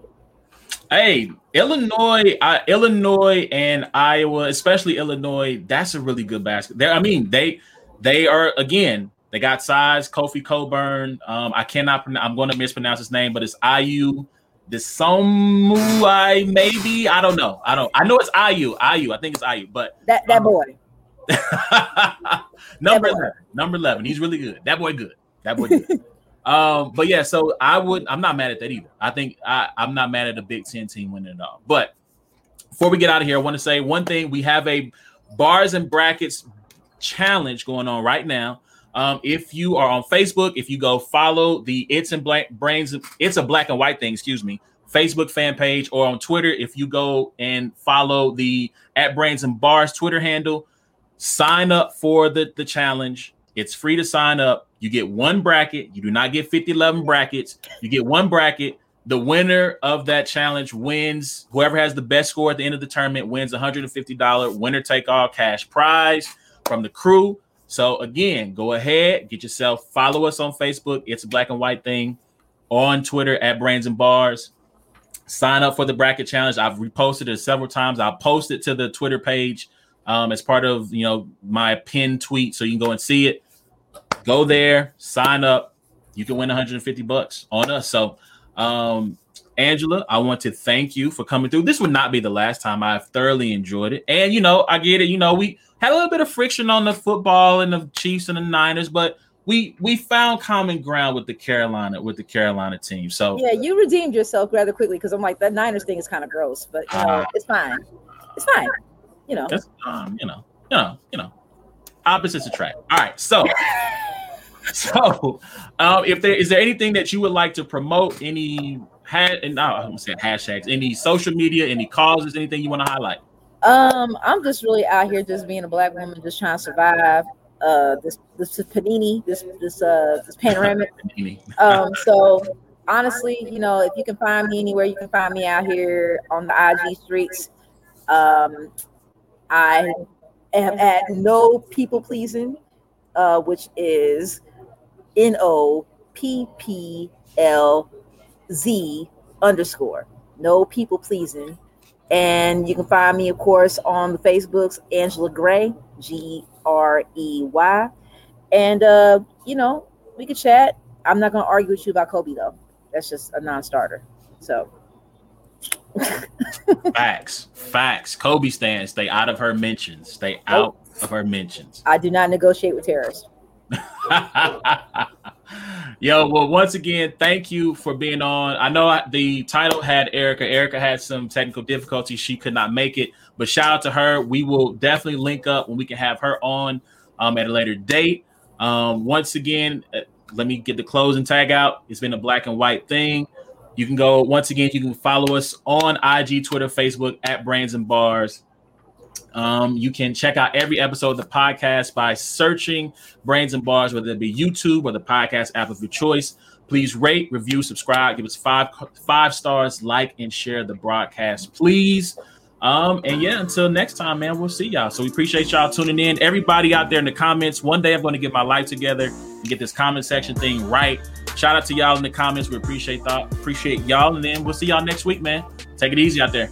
Hey, Illinois, uh, Illinois, and Iowa, especially Illinois. That's a really good basket. There, I mean, they they are again. They got size. Kofi Cockburn. Um, I cannot. I'm going to mispronounce his name, but it's Ayo. I maybe I don't know. I don't. I know it's Ayo. Ayo. I think it's Ayo. But that that um, boy. *laughs* number that boy. 11, number eleven. He's really good. That boy good. That boy good. *laughs* Um, but yeah, so I would I'm not mad at that either. I think I, I'm not mad at a Big Ten team winning it all. But before we get out of here, I want to say one thing. We have a bars and brackets challenge going on right now. Um, if you are on Facebook, if you go follow the It's and Black Brains, it's a black and white thing, excuse me, Facebook fan page, or on Twitter, if you go and follow the at Brains and Bars Twitter handle, sign up for the, the challenge. It's free to sign up. You get one bracket. You do not get 50, 11 brackets. You get one bracket. The winner of that challenge wins. Whoever has the best score at the end of the tournament wins $150 winner take all cash prize from the crew. So again, go ahead, get yourself, follow us on Facebook. It's a black and white thing. On Twitter at Brains and Bars. Sign up for the bracket challenge. I've reposted it several times. I'll post it to the Twitter page um, as part of you know my pinned tweet, so you can go and see it. Go there, sign up. You can win 150 bucks on us. So, um, Angela, I want to thank you for coming through. This would not be the last time. I've thoroughly enjoyed it, and you know, I get it. You know, we had a little bit of friction on the football and the Chiefs and the Niners, but we we found common ground with the Carolina with the Carolina team. So yeah, you redeemed yourself rather quickly because I'm like that Niners thing is kind of gross, but you know, uh, it's fine. It's fine you know. um, you know, you know, you know, opposites attract. All right, so. *laughs* so, um, if there is there anything that you would like to promote, any had and no, I'm saying hashtags, any social media, any causes, anything you want to highlight? Um, I'm just really out here just being a black woman, just trying to survive. Uh, this this panini, this this uh this panoramic. *laughs* um, so honestly, you know, if you can find me anywhere, you can find me out here on the IG streets. Um, I am at no people pleasing, uh, which is N O P P L Z underscore. No people pleasing. And you can find me, of course, on the Facebooks, Angela Gray, G R E Y. And, uh, you know, we can chat. I'm not going to argue with you about Kobe, though. That's just a non starter. So *laughs* Facts. Facts. Kobe stands. Stay out of her mentions. Stay out of her mentions. I do not negotiate with terrorists. *laughs* Yo, well, once again, thank you for being on. I know the title had Erica. Erica had some technical difficulties. She could not make it, but shout out to her. We will definitely link up when we can have her on um, at a later date. Um, once again, uh, let me get the closing tag out. It's been a black and white thing. You can go once again. You can follow us on IG, Twitter, Facebook at Brains and Bars. Um, you can check out every episode of the podcast by searching Brains and Bars, whether it be YouTube or the podcast app of your choice. Please rate, review, subscribe, give us five five stars, like and share the broadcast, please. Um, and yeah, until next time, man, we'll see y'all. So we appreciate y'all tuning in. Everybody out there in the comments, one day I'm going to get my life together and get this comment section thing right. Shout out to y'all in the comments. We appreciate that. Appreciate y'all. And then we'll see y'all next week, man. Take it easy out there.